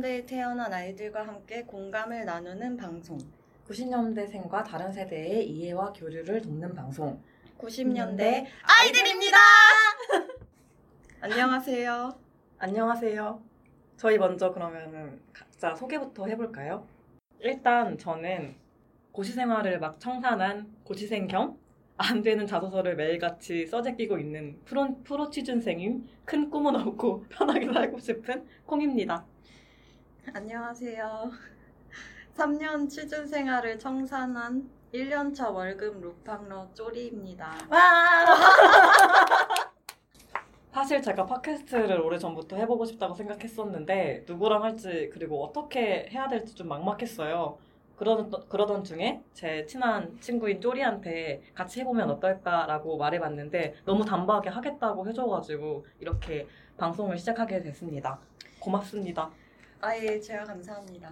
90년대에 태어난 아이들과 함께 공감을 나누는 방송. 90년대생과 다른 세대의 이해와 교류를 돕는 방송. 90년대 아이들입니다. 안녕하세요. 안녕하세요. 저희 먼저 그러면은 각자 소개부터 해볼까요? 일단 저는 고시 생활을 막 청산한 고시생 겸 안 되는 자소서를 매일같이 써제끼고 있는 프로, 프로 취준생임 큰 꿈은 없고 편하게 살고 싶은 콩입니다. 안녕하세요. 3년 취준 생활을 청산한 1년차 월급 루팡러 쪼리입니다. 와! 사실 제가 팟캐스트를 오래전부터 해보고 싶다고 생각했었는데 누구랑 할지 그리고 어떻게 해야 될지 좀 막막했어요. 그러던, 그러던 중에 제 친한 친구인 쪼리한테 같이 해보면 어떨까라고 말해봤는데 너무 단박에 하겠다고 해줘가지고 이렇게 방송을 시작하게 됐습니다. 고맙습니다. 아예 제가 감사합니다.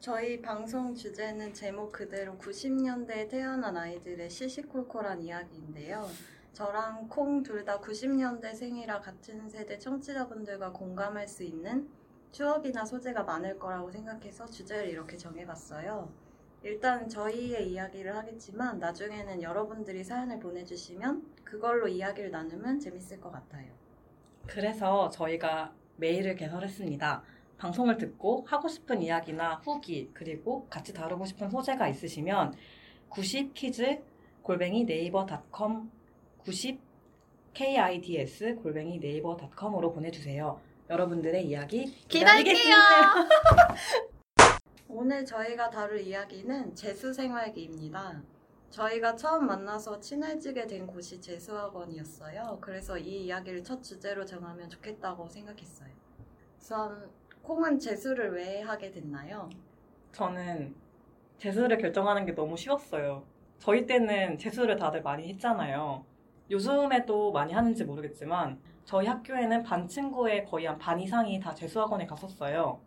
저희 방송 주제는 제목 그대로 90년대에 태어난 아이들의 시시콜콜한 이야기인데요. 저랑 콩 둘 다 90년대 생이라 같은 세대 청취자분들과 공감할 수 있는 추억이나 소재가 많을 거라고 생각해서 주제를 이렇게 정해봤어요. 일단 저희의 이야기를 하겠지만 나중에는 여러분들이 사연을 보내주시면 그걸로 이야기를 나누면 재밌을 것 같아요. 그래서 저희가 메일을 개설했습니다. 방송을 듣고 하고 싶은 이야기나 후기 그리고 같이 다루고 싶은 소재가 있으시면 90키즈 골뱅이 네이버닷컴 90 kids 골뱅이 네이버닷컴으로 보내주세요. 여러분들의 이야기 기다릴게요. 오늘 저희가 다룰 이야기는 재수 생활기입니다. 저희가 처음 만나서 친해지게 된 곳이 재수학원이었어요. 그래서 이 이야기를 첫 주제로 정하면 좋겠다고 생각했어요. 우선 콩은 재수를 왜 하게 됐나요? 저는 재수를 결정하는 게 너무 쉬웠어요. 저희 때는 재수를 다들 많이 했잖아요. 요즘에도 많이 하는지 모르겠지만 저희 학교에는 반 친구의 거의 한 반 이상이 다 재수학원에 갔었어요.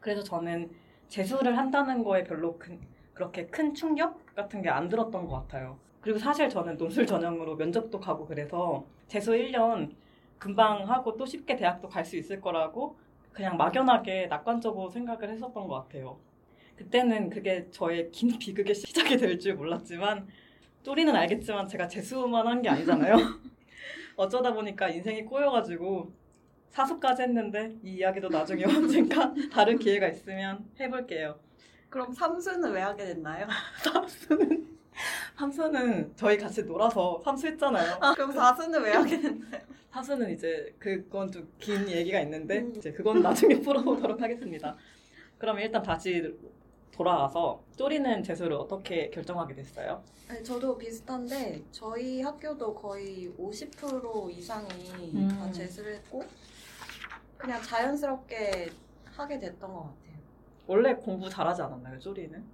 그래서 저는 재수를 한다는 거에 별로 큰, 그렇게 큰 충격 같은 게 안 들었던 것 같아요. 그리고 사실 저는 논술 전형으로 면접도 가고 그래서 재수 1년 금방 하고 또 쉽게 대학도 갈 수 있을 거라고 그냥 막연하게 낙관적으로 생각을 했었던 것 같아요. 그때는 그게 저의 긴 비극의 시작이 될 줄 몰랐지만 또리는 알겠지만 제가 재수만 한 게 아니잖아요. 어쩌다 보니까 인생이 꼬여가지고 사수까지 했는데 이 이야기도 나중에 언젠가 다른 기회가 있으면 해볼게요. 그럼 삼수는 왜 하게 됐나요? 삼수는 삼수는 저희 같이 놀아서 삼수했잖아요. 아, 그럼 사수는 왜 하게 됐나요? 사수는 이제 그건 좀 긴 얘기가 있는데 음. 이제 그건 나중에 풀어보도록 하겠습니다. 그러면 일단 다시 돌아와서 쪼리는 재수를 어떻게 결정하게 됐어요? 아니, 저도 비슷한데 저희 학교도 거의 50% 이상이 음. 다 재수를 했고 그냥 자연스럽게 하게 됐던 것 같아요. 원래 공부 잘하지 않았나요, 쪼리는?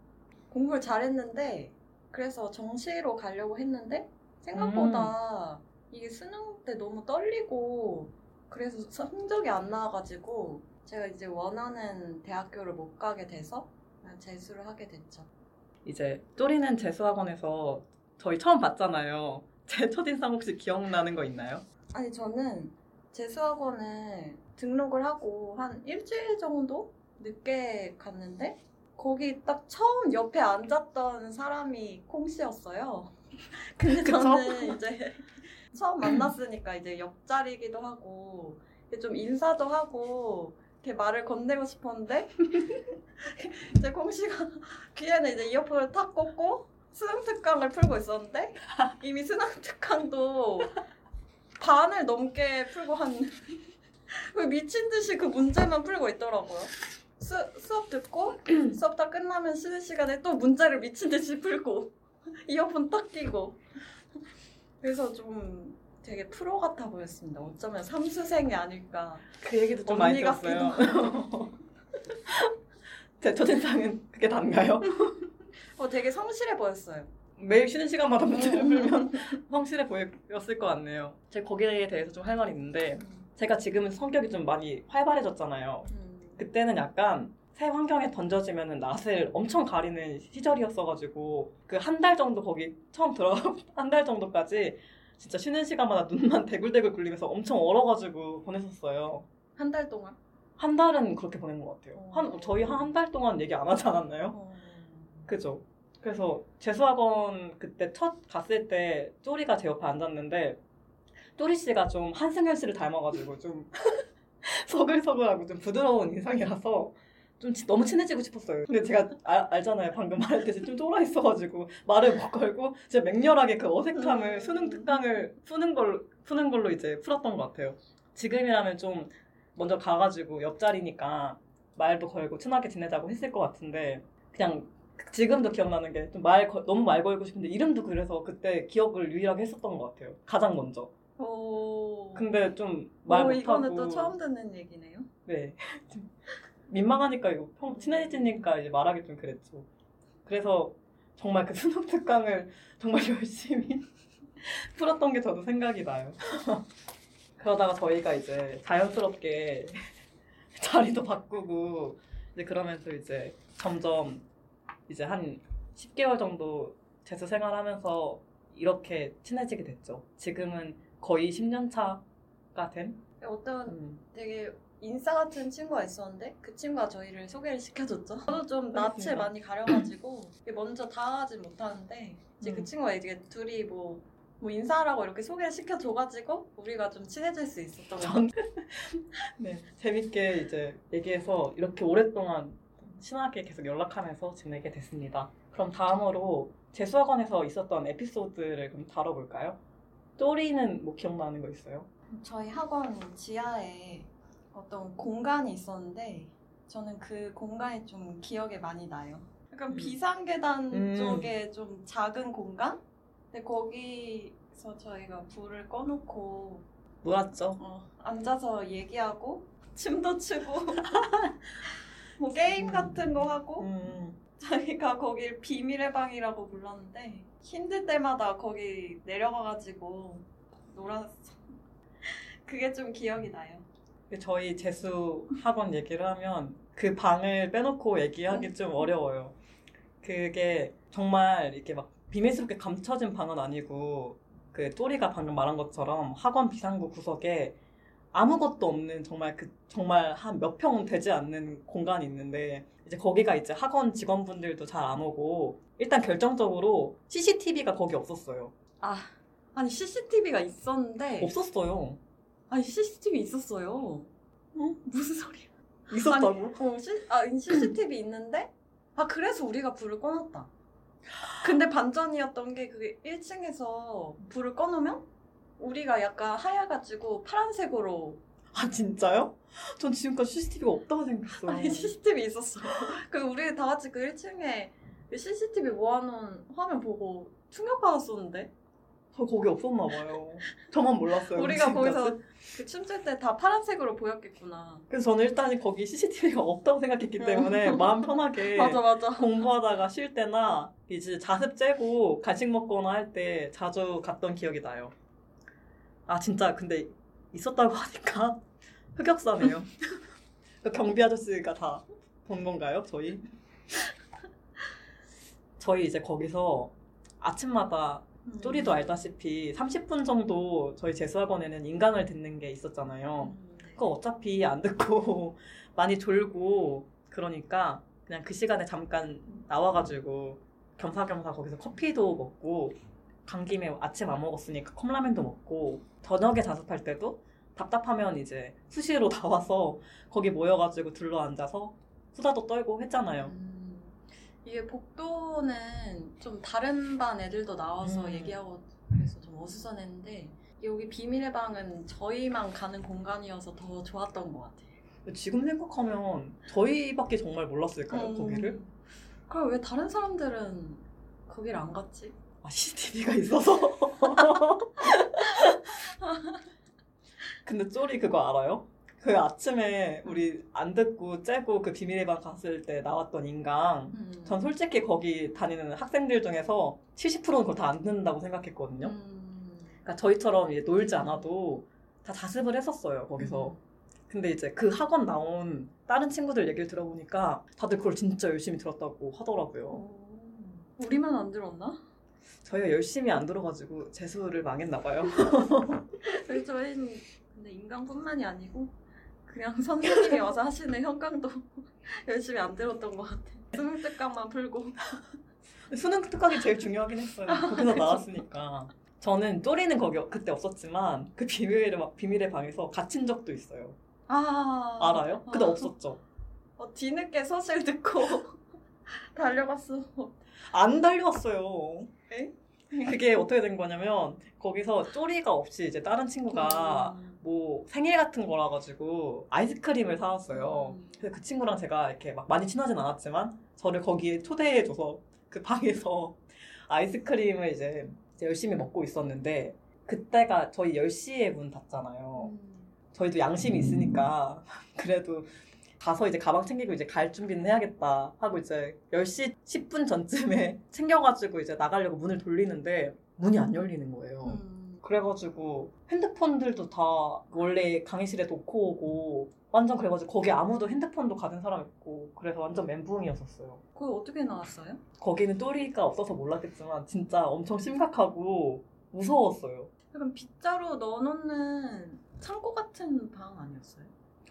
공부를 잘했는데 그래서 정시로 가려고 했는데 생각보다 이게 수능 때 너무 떨리고 그래서 성적이 안 나와가지고 제가 이제 원하는 대학교를 못 가게 돼서 재수를 하게 됐죠. 이제 쪼리는 재수학원에서 저희 처음 봤잖아요. 제 첫인상 혹시 기억나는 거 있나요? 아니 저는 재수학원을 등록을 하고 한 일주일 정도 늦게 갔는데 거기 딱 처음 옆에 앉았던 사람이 콩 씨였어요. 근데? 저는 이제 처음 만났으니까 이제 옆자리기도 하고 좀 인사도 하고 이렇게 말을 건네고 싶었는데 이제 콩 씨가 귀에는 이제 이어폰을 탁 꽂고 수능 특강을 풀고 있었는데 이미 수능 특강도 반을 넘게 풀고 한그 미친 듯이 그 문제만 풀고 있더라고요. 수, 수업 듣고 수업 다 끝나면 쉬는 시간에 또 문제를 미친 듯이 풀고 이어폰 딱 끼고 그래서 좀 되게 프로 같아 보였습니다. 어쩌면 삼수생이 아닐까. 그 얘기도 좀 많이 들었어요. 제 첫인상은 그게 단가요? 어, 되게 성실해 보였어요. 매일 쉬는 시간마다 문제를 음. 풀면 성실해 보였을 것 같네요. 제가 거기에 대해서 좀 할 말이 있는데 제가 지금은 성격이 좀 많이 활발해졌잖아요. 음. 그때는 약간 새 환경에 던져지면은 낯을 엄청 가리는 시절이었어가지고 그 한 달 정도 거기 처음 들어가 한 달 정도까지 진짜 쉬는 시간마다 눈만 대굴대굴 굴리면서 엄청 얼어가지고 보냈었어요. 한 달 동안. 한 달은 그렇게 보낸 것 같아요. 어. 한 저희 한 한 달 동안 얘기 안 하지 않았나요? 어. 그죠. 그래서 재수학원 그때 첫 갔을 때 쪼리가 제 옆에 앉았는데 쪼리 씨가 좀 한승현 씨를 닮아가지고 좀 서글서글하고 좀 부드러운 인상이라서 좀 치- 너무 친해지고 싶었어요. 근데 제가 아- 알잖아요. 방금 말했듯이 좀 쫄아 있어가지고 말을 못 걸고 진짜 맹렬하게 그 어색함을 음. 수능 특강을 푸는 걸 푸는 걸로 이제 풀었던 것 같아요. 지금이라면 좀 먼저 가가지고 옆자리니까 말도 걸고 친하게 지내자고 했을 것 같은데 그냥 지금도 기억나는 게 좀 말 너무 말 걸고 싶은데 이름도 그래서 그때 기억을 유일하게 했었던 것 같아요. 가장 먼저. 오. 근데 좀말 오, 못하고 어, 이거는 또 처음 듣는 얘기네요. 네. 좀 민망하니까 이거 평 친해지니까 이제 말하기 좀 그랬죠. 그래서 정말 그 수능 특강을 정말 열심히 풀었던 게 저도 생각이 나요. 그러다가 저희가 이제 자연스럽게 자리도 바꾸고 이제 그러면서 이제 점점 이제 한 10개월 정도 재수 생활하면서 이렇게 친해지게 됐죠. 지금은 거의 10년 차가 된. 어떤 음. 되게 인싸 같은 친구가 있었는데 그 친구가 저희를 소개를 시켜줬죠. 저도 좀 낯을 그렇습니다. 많이 가려가지고 먼저 다가가진 못하는데 이제 그 음. 친구가 이제 둘이 뭐, 뭐 인사하라고 이렇게 소개를 시켜줘가지고 우리가 좀 친해질 수 있었던 것 전- 네, 재밌게 이제 얘기해서 이렇게 오랫동안 친하게 계속 연락하면서 지내게 됐습니다. 그럼 다음으로 재수학원에서 있었던 에피소드를 그럼 다뤄볼까요? 쪼리는 뭐 기억나는 거 있어요? 저희 학원 지하에 어떤 공간이 있었는데 저는 그 공간이 좀 기억에 많이 나요. 약간 음. 비상계단 음. 쪽에 좀 작은 공간? 근데 거기서 저희가 불을 꺼놓고 놀았죠. 어, 앉아서 얘기하고 춤도 추고 뭐 게임 음. 같은 거 하고 음, 저희가 거길 비밀의 방이라고 불렀는데 힘들 때마다 거기 내려가가지고 놀았어. 그게 좀 기억이 나요. 저희 재수 학원 얘기를 하면 그 방을 빼놓고 얘기하기 좀 어려워요. 그게 정말 이렇게 막 비밀스럽게 감춰진 방은 아니고 그 또리가 방금 말한 것처럼 학원 비상구 구석에 아무것도 없는 정말 그 정말 한 몇 평 되지 않는 공간이 있는데 이제 거기가 이제 학원 직원분들도 잘 안 오고 일단 결정적으로 CCTV가 거기 없었어요. 아, 아니 CCTV가 있었는데 없었어요. 아니 CCTV 있었어요. 응? 무슨 소리야? 있었다고? 어, C, 아, CCTV 있는데 아 그래서 우리가 불을 꺼놨다. 근데 반전이었던 게 그게 1층에서 불을 꺼놓으면 우리가 약간 하얘가지고 파란색으로 아 진짜요? 전 지금까지 CCTV가 없다고 생각했어요. 아니 CCTV 있었어. 그 우리 다 같이 그 1층에 CCTV 모아놓은 화면 보고 충격받았었는데 저 거기 없었나 봐요. 저만 몰랐어요. 우리가 지금까지. 거기서 그 춤출 때 다 파란색으로 보였겠구나. 그래서 저는 일단 거기 CCTV가 없다고 생각했기 때문에 마음 편하게 맞아 맞아. 공부하다가 쉴 때나 이제 자습 째고 간식 먹거나 할 때 자주 갔던 기억이 나요. 아 진짜 근데 있었다고 하니까 흑역사네요. 그 경비 아저씨가 다 본 건가요? 저희? 저희 이제 거기서 아침마다 음. 쪼리도 알다시피 30분 정도 저희 재수학원에는 인강을 듣는 게 있었잖아요. 음, 네. 그거 어차피 안 듣고 많이 졸고 그러니까 그냥 그 시간에 잠깐 나와가지고 겸사겸사 거기서 커피도 먹고 간 김에 아침 안 먹었으니까 컵라면도 먹고 저녁에 자습할 때도 답답하면 이제 수시로 나와서 거기 모여가지고 둘러 앉아서 수다도 떨고 했잖아요. 음, 이게 복도는 좀 다른 반 애들도 나와서 음. 얘기하고 그래서 좀 어수선했는데 여기 비밀의 방은 저희만 가는 공간이어서 더 좋았던 것 같아요. 지금 생각하면 저희밖에 정말 몰랐을까요 음. 거기를? 그럼 왜 다른 사람들은 거기를 안 갔지? 아, CCTV가 있어서. 근데 쪼리 그거 알아요? 그 아침에 우리 안 듣고 째고 그 비밀의 방 갔을 때 나왔던 인강. 음. 전 솔직히 거기 다니는 학생들 중에서 70%는 그걸 다 안 듣는다고 생각했거든요. 음. 그러니까 저희처럼 이제 놀지 않아도 다 자습을 했었어요, 거기서. 음. 근데 이제 그 학원 나온 다른 친구들 얘기를 들어보니까 다들 그걸 진짜 열심히 들었다고 하더라고요. 오. 우리만 안 들었나? 저희가 열심히 안 들어가지고 재수를 망했나 봐요. 저희 저희는 근데 인강뿐만이 아니고 그 그냥 선생님이 와서 하시는 현강도 열심히 안 들었던 것 같아. 수능 특강만 풀고. 수능 특강이 제일 중요하긴 했어요. 거기서 나왔으니까. 저는 쪼리는 거기 그때 없었지만 그 비밀의 막 비밀의 방에서 갇힌 적도 있어요. 아 알아요? 근데 아. 없었죠. 어, 뒤늦게 소식 듣고 달려갔어. 안 달려왔어요. 에? 그게 어떻게 된 거냐면 거기서 쪼리가 없이 이제 다른 친구가 음. 뭐 생일 같은 거라 가지고 아이스크림을 사왔어요. 음. 그래서 그 친구랑 제가 이렇게 막 많이 친하진 않았지만 저를 거기에 초대해줘서 그 방에서 아이스크림을 이제, 이제 열심히 먹고 있었는데 그때가 저희 10시에 문 닫잖아요. 음. 저희도 양심이 있으니까 그래도 가서 이제 가방 챙기고 이제 갈 준비는 해야겠다 하고 이제 10시 10분 전쯤에 챙겨가지고 이제 나가려고 문을 돌리는데 문이 안 열리는 거예요. 음. 그래가지고 핸드폰들도 다 원래 강의실에 놓고 오고 완전 그래가지고 거기 아무도 핸드폰도 가진 사람 없고 그래서 완전 멘붕이었었어요. 거기 어떻게 나왔어요? 거기는 또리가 없어서 몰랐겠지만 진짜 엄청 심각하고 무서웠어요. 약간 빗자루 넣어놓는 창고 같은 방 아니었어요?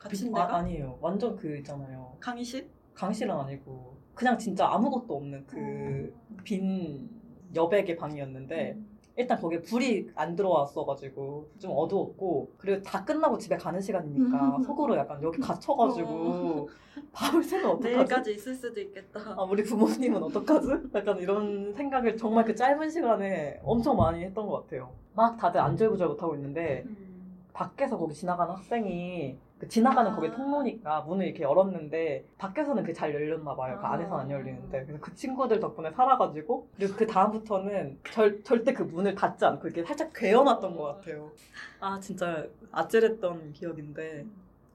갇힌 아, 데가? 아 니에요. 완전 그 있잖아요. 강의실? 강실은 아니고 그냥 진짜 아무것도 없는 그 음. 빈 여백의 방이었는데 음. 일단 거기에 불이 안 들어왔어가지고 좀 어두웠고 그리고 다 끝나고 집에 가는 시간이니까 음. 속으로 약간 여기 갇혀가지고 밤을 새면 어떡하지? 내일까지 있을 수도 있겠다. 아 우리 부모님은 어떡하지? 약간 이런 생각을 정말 그 짧은 시간에 엄청 많이 했던 것 같아요. 막 다들 안절부절 못하고 있는데 음. 밖에서 거기 지나가는 학생이 그 지나가는 아. 거기 통로니까 문을 이렇게 열었는데 밖에서는 그게 잘 열렸나 봐요. 그 아. 안에서는 안 열리는데 그래서 그 친구들 덕분에 살아가지고 그리고 그 다음부터는 절, 절대 그 문을 닫지 않고 이렇게 살짝 괴어놨던 것 같아요. 아 진짜 아찔했던 기억인데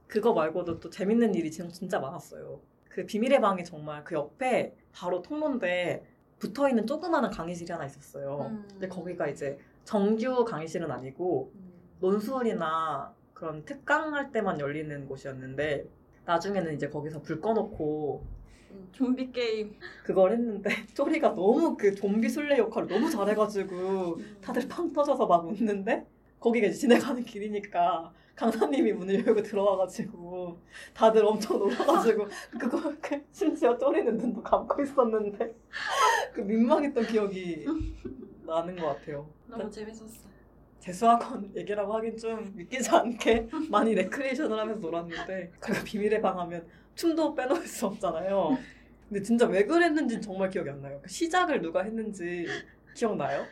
그거 말고도 또 재밌는 일이 진- 진짜 많았어요. 그 비밀의 방이 정말 그 옆에 바로 통로인데 붙어 있는 조그마한 강의실이 하나 있었어요. 음. 근데 거기가 이제 정규 강의실은 아니고 음. 논술이나 그런 특강할 때만 열리는 곳이었는데 나중에는 이제 거기서 불 꺼놓고 음, 좀비 게임. 그걸 했는데 쪼리가 너무 그 좀비 술래 역할을 너무 잘해가지고 음. 다들 팡 터져서 막 웃는데 거기가 이제 지나가는 길이니까 강사님이 문을 열고 들어와가지고 다들 엄청 놀라가지고 그거 그 심지어 쪼리는 눈도 감고 있었는데 그 민망했던 기억이 나는 것 같아요. 너무 재밌었어. 재수학원 얘기라고 하긴 좀 믿기지 않게 많이 레크리에이션을 하면서 놀았는데 그리고 비밀의 방 하면 춤도 빼놓을 수 없잖아요. 근데 진짜 왜 그랬는지는 정말 기억이 안 나요. 그 시작을 누가 했는지 기억나요?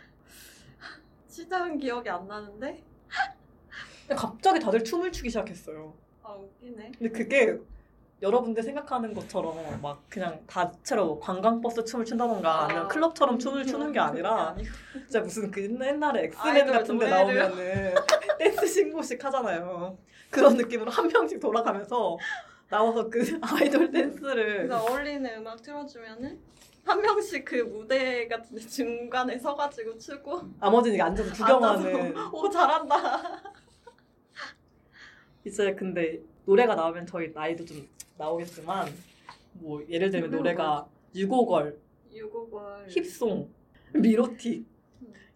시작은 기억이 안 나는데. 갑자기 다들 춤을 추기 시작했어요. 아 웃기네. 근데 그게 여러분들 생각하는 것처럼 막 그냥 단체로 관광버스 춤을 춘다던가 아니면 아, 클럽처럼 춤을 추는 게 아니라. 진짜 무슨 그 옛날에 엑스맨 같은 데 나오면은 댄스 신고식 하잖아요. 그런 느낌으로 한 명씩 돌아가면서 나와서 그 아이돌 댄스를 어울리는 음악 틀어주면은 한 명씩 그 무대 같은 데 중간에 서가지고 추고 나머지는 앉아서 구경하는 앉아서, 오 잘한다. 이제 근데 노래가 나오면 저희 나이도 좀 나오겠지만 뭐 예를 들면 노래가 유고걸, 유곡을 힙송, 미로틱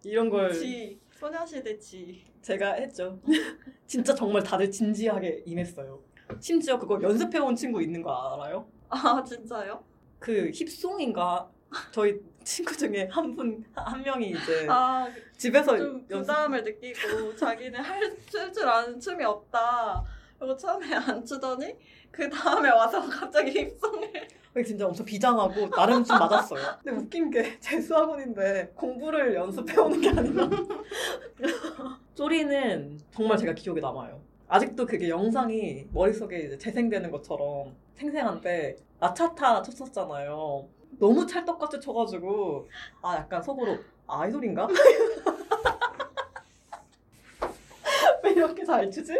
이런 걸 지 소녀시대 지. 제가 했죠. 진짜 정말 다들 진지하게 임했어요. 심지어 그거 연습해온 친구 있는 거 알아요? 아 진짜요? 그 힙송인가 저희 친구 중에 한 분 한 명이 이제 아 집에서 좀 연습 부담을 느끼고 자기는 할 줄 아는 춤이 없다. 그리고 처음에 안 추더니 그 다음에 와서 갑자기 힙송을 진짜 엄청 비장하고 나름 좀 맞았어요. 근데 웃긴 게 재수학원인데 공부를 연습해오는 게 아니라 쪼리는 정말 제가 기억에 남아요. 아직도 그게 영상이 머릿속에 이제 재생되는 것처럼 생생한데 나차타 쳤었잖아요. 너무 찰떡같이 쳐가지고 아 약간 속으로 아이돌인가? 왜 이렇게 잘 추지?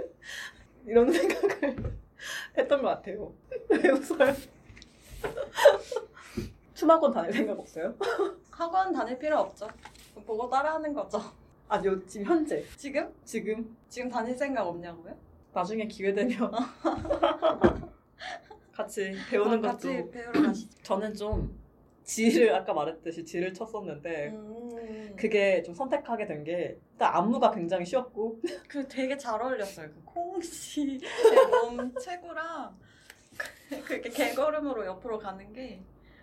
이런 생각을 했던 것 같아요. 왜 웃어요? 춤학원 다닐 생각 없어요? 학원 다닐 필요 없죠. 보고 따라하는 거죠. 아니요 지금 현재 지금? 지금 지금 다닐 생각 없냐고요? 나중에 기회 되면 같이 배우는 아, 것도 같이 배우러 가시죠. 저는 좀 지를 아까 말했듯이 지를 쳤었는데 음. 그게 좀 선택하게 된 게 일단 안무가 굉장히 쉬웠고 그 되게 잘 어울렸어요. 그 콩씨의 몸 체구랑 그렇게 개걸음으로 옆으로 가는 게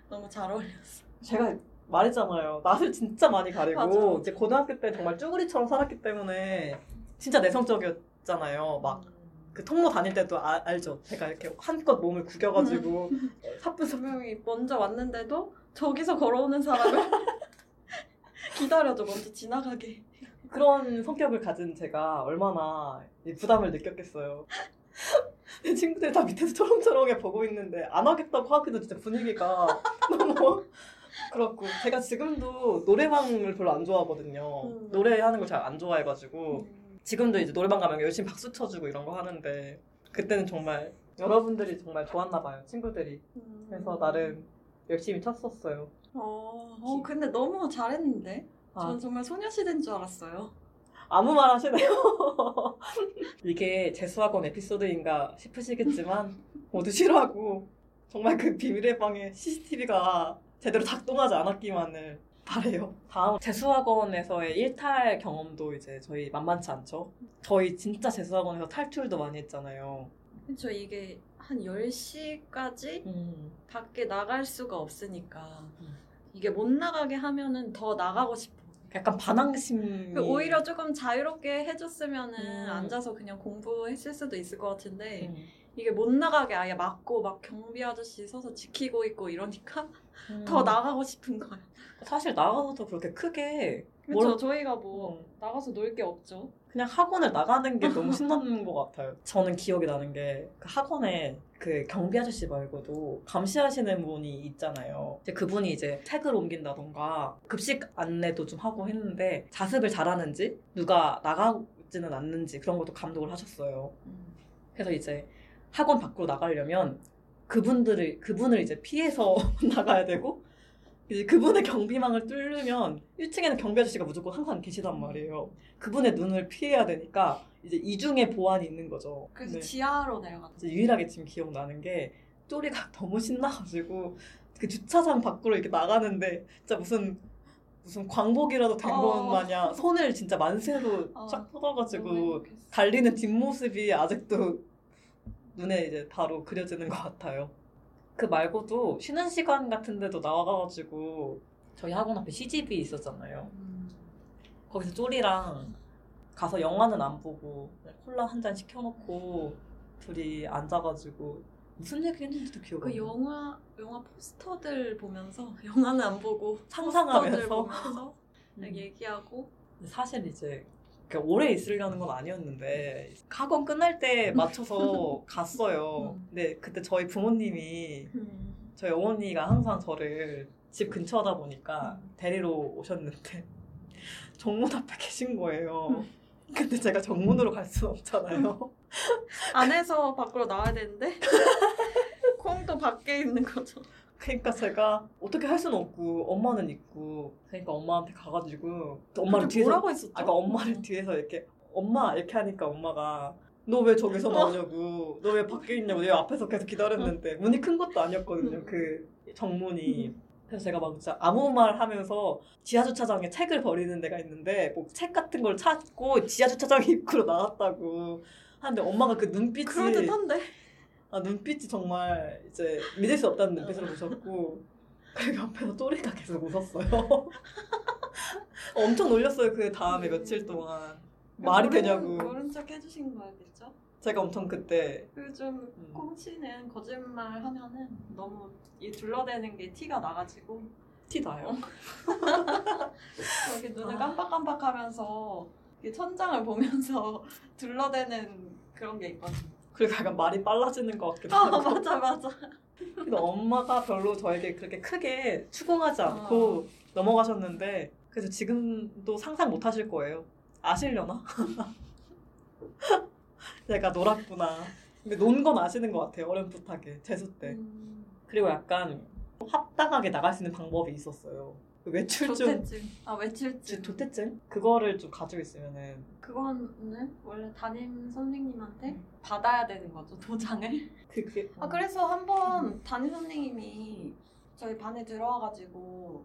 너무 잘 어울렸어. 제가 말했잖아요. 낯을 진짜 많이 가리고 맞아. 이제 고등학교 때 정말 쭈구리처럼 살았기 때문에 진짜 내성적이었잖아요. 막그 통로 다닐 때도 아- 알죠. 제가 이렇게 한껏 몸을 구겨가지고 사뿐사뿐 분명히 먼저 왔는데도 저기서 걸어오는 사람을 기다려줘 먼저 지나가게. 그런 성격을 가진 제가 얼마나 이 부담을 느꼈겠어요. 내 친구들 다 밑에서 초롱초롱해 보고 있는데 안 하겠다고 하기도 진짜 분위기가 너무 그렇고 제가 지금도 노래방을 별로 안 좋아하거든요. 음. 노래하는 걸 잘 안 좋아해가지고 지금도 이제 노래방 가면 열심히 박수 쳐주고 이런 거 하는데 그때는 정말 여러분들이 정말 좋았나 봐요 친구들이 음. 그래서 나름 열심히 쳤었어요. 어, 어 근데 너무 잘했는데. 아, 전 정말 소녀시대인 줄 알았어요. 아무 말 하시네요. 이게 재수학원 에피소드인가 싶으시겠지만 모두 싫어하고 정말 그 비밀의 방에 CCTV가 제대로 작동하지 않았기만을 바래요. 다음 재수학원에서의 일탈 경험도 이제 저희 만만치 않죠. 저희 진짜 재수학원에서 탈출도 많이 했잖아요. 그렇죠. 이게 한 10시까지 음. 밖에 나갈 수가 없으니까 음. 이게 못 나가게 하면은 더 나가고 싶어. 약간 반항심. 그 오히려 조금 자유롭게 해줬으면은 음. 앉아서 그냥 공부했을 수도 있을 것 같은데 음. 이게 못 나가게 아예 막고 막 경비 아저씨 서서 지키고 있고 이러니까 음. 더 나가고 싶은 거야. 사실 나가서도 그렇게 크게 그렇죠. 뭘- 저희가 뭐 음. 나가서 놀 게 없죠. 그냥 학원을 나가는 게 너무 신나는 것 같아요. 저는 기억이 나는 게 그 학원에 그 경비 아저씨 말고도 감시하시는 분이 있잖아요. 이제 그분이 이제 책을 옮긴다던가 급식 안내도 좀 하고 했는데 자습을 잘하는지 누가 나가지는 않는지 그런 것도 감독을 하셨어요. 그래서 이제 학원 밖으로 나가려면 그분들을 그분을 이제 피해서 나가야 되고 이제 그분의 경비망을 뚫으면 1층에는 경비 아저씨가 무조건 항상 계시단 말이에요. 그분의 눈을 피해야 되니까 이제 이중의 보안이 있는 거죠. 그래서 네. 지하로 내려갔죠. 유일하게 지금 기억나는 게 쪼리가 너무 신나가지고 그 주차장 밖으로 이렇게 나가는데 진짜 무슨 무슨 광복이라도 된 어. 것 마냥 손을 진짜 만세로 어. 쫙 뻗어가지고. 달리는 뒷모습이 아직도 눈에 이제 바로 그려지는 것 같아요. 그 말고도 쉬는 시간 같은 데도 나와가지고 저희 학원 앞에 CGV 있었잖아요. 음. 거기서 쪼리랑 가서 영화는 안 보고 콜라 한 잔 시켜놓고 둘이 앉아가지고 무슨 얘기 했는지도 기억이 그안 나. 영화 영화 포스터들 보면서 영화는 안 보고 상상하면서. 보면서 음. 막 얘기하고 사실 이제 오래 있으려는 건 아니었는데 학원 끝날 때 맞춰서 갔어요. 음. 근데 그때 저희 부모님이 저희 어머니가 항상 저를 집 근처다 보니까 음. 데리러 오셨는데 정문 앞에 계신 거예요. 음. 근데 제가 정문으로 갈 수는 없잖아요. 안에서 밖으로 나와야 되는데 콩도 밖에 있는 거죠. 그러니까 제가 어떻게 할 수는 없고 엄마는 있고 그러니까 엄마한테 가가지고 또 엄마를 뒤에서 뭐라고 했었죠? 아까 엄마를 뒤에서 이렇게 엄마 이렇게 하니까 엄마가 너 왜 저기서 나오냐고 너 왜 밖에 있냐고 내 앞에서 계속 기다렸는데 문이 큰 것도 아니었거든요 음. 그 정문이 그래서 제가 막 진짜 아무 말 하면서 지하 주차장에 책을 버리는 데가 있는데 뭐 책 같은 걸 찾고 지하 주차장 입구로 나왔다고 하는데 엄마가 그 눈빛이 그럴 듯한데. 아 눈빛이 정말 이제 믿을 수 없다는 눈빛으로 보셨고 그리고 옆에서 또리가 계속 웃었어요. 엄청 놀렸어요 그 다음에 며칠 동안 말이 모르는- 되냐고 모른 척 해주신 거겠죠? 제가 엄청 그때 그좀 음. 콩씨는 거짓말 하면은 너무 이 둘러대는 게 티가 나가지고 티 나요. 이렇게 눈을 아. 깜빡깜빡하면서 이 천장을 보면서 둘러대는 그런 게 있거든. 그리고 약간 말이 빨라지는 것 같기도 아 하고 맞아 맞아. 근데 엄마가 별로 저에게 그렇게 크게 추궁하지 않고 넘어가셨는데 그래서 지금도 상상 못 하실 거예요. 아시려나? 내가 놀았구나. 근데 논 건 아시는 것 같아요. 어렴풋하게 재수 때. 음, 그리고 약간 합당하게 나갈 수 있는 방법이 있었어요. 그 외출증, 조퇴증. 아 외출증. 조퇴증 그거를 좀 가지고 있으면은 그거는 원래 담임 선생님한테 받아야 되는 거죠 도장을. 그게 아 그래서 한번 담임 선생님이 저희 반에 들어와가지고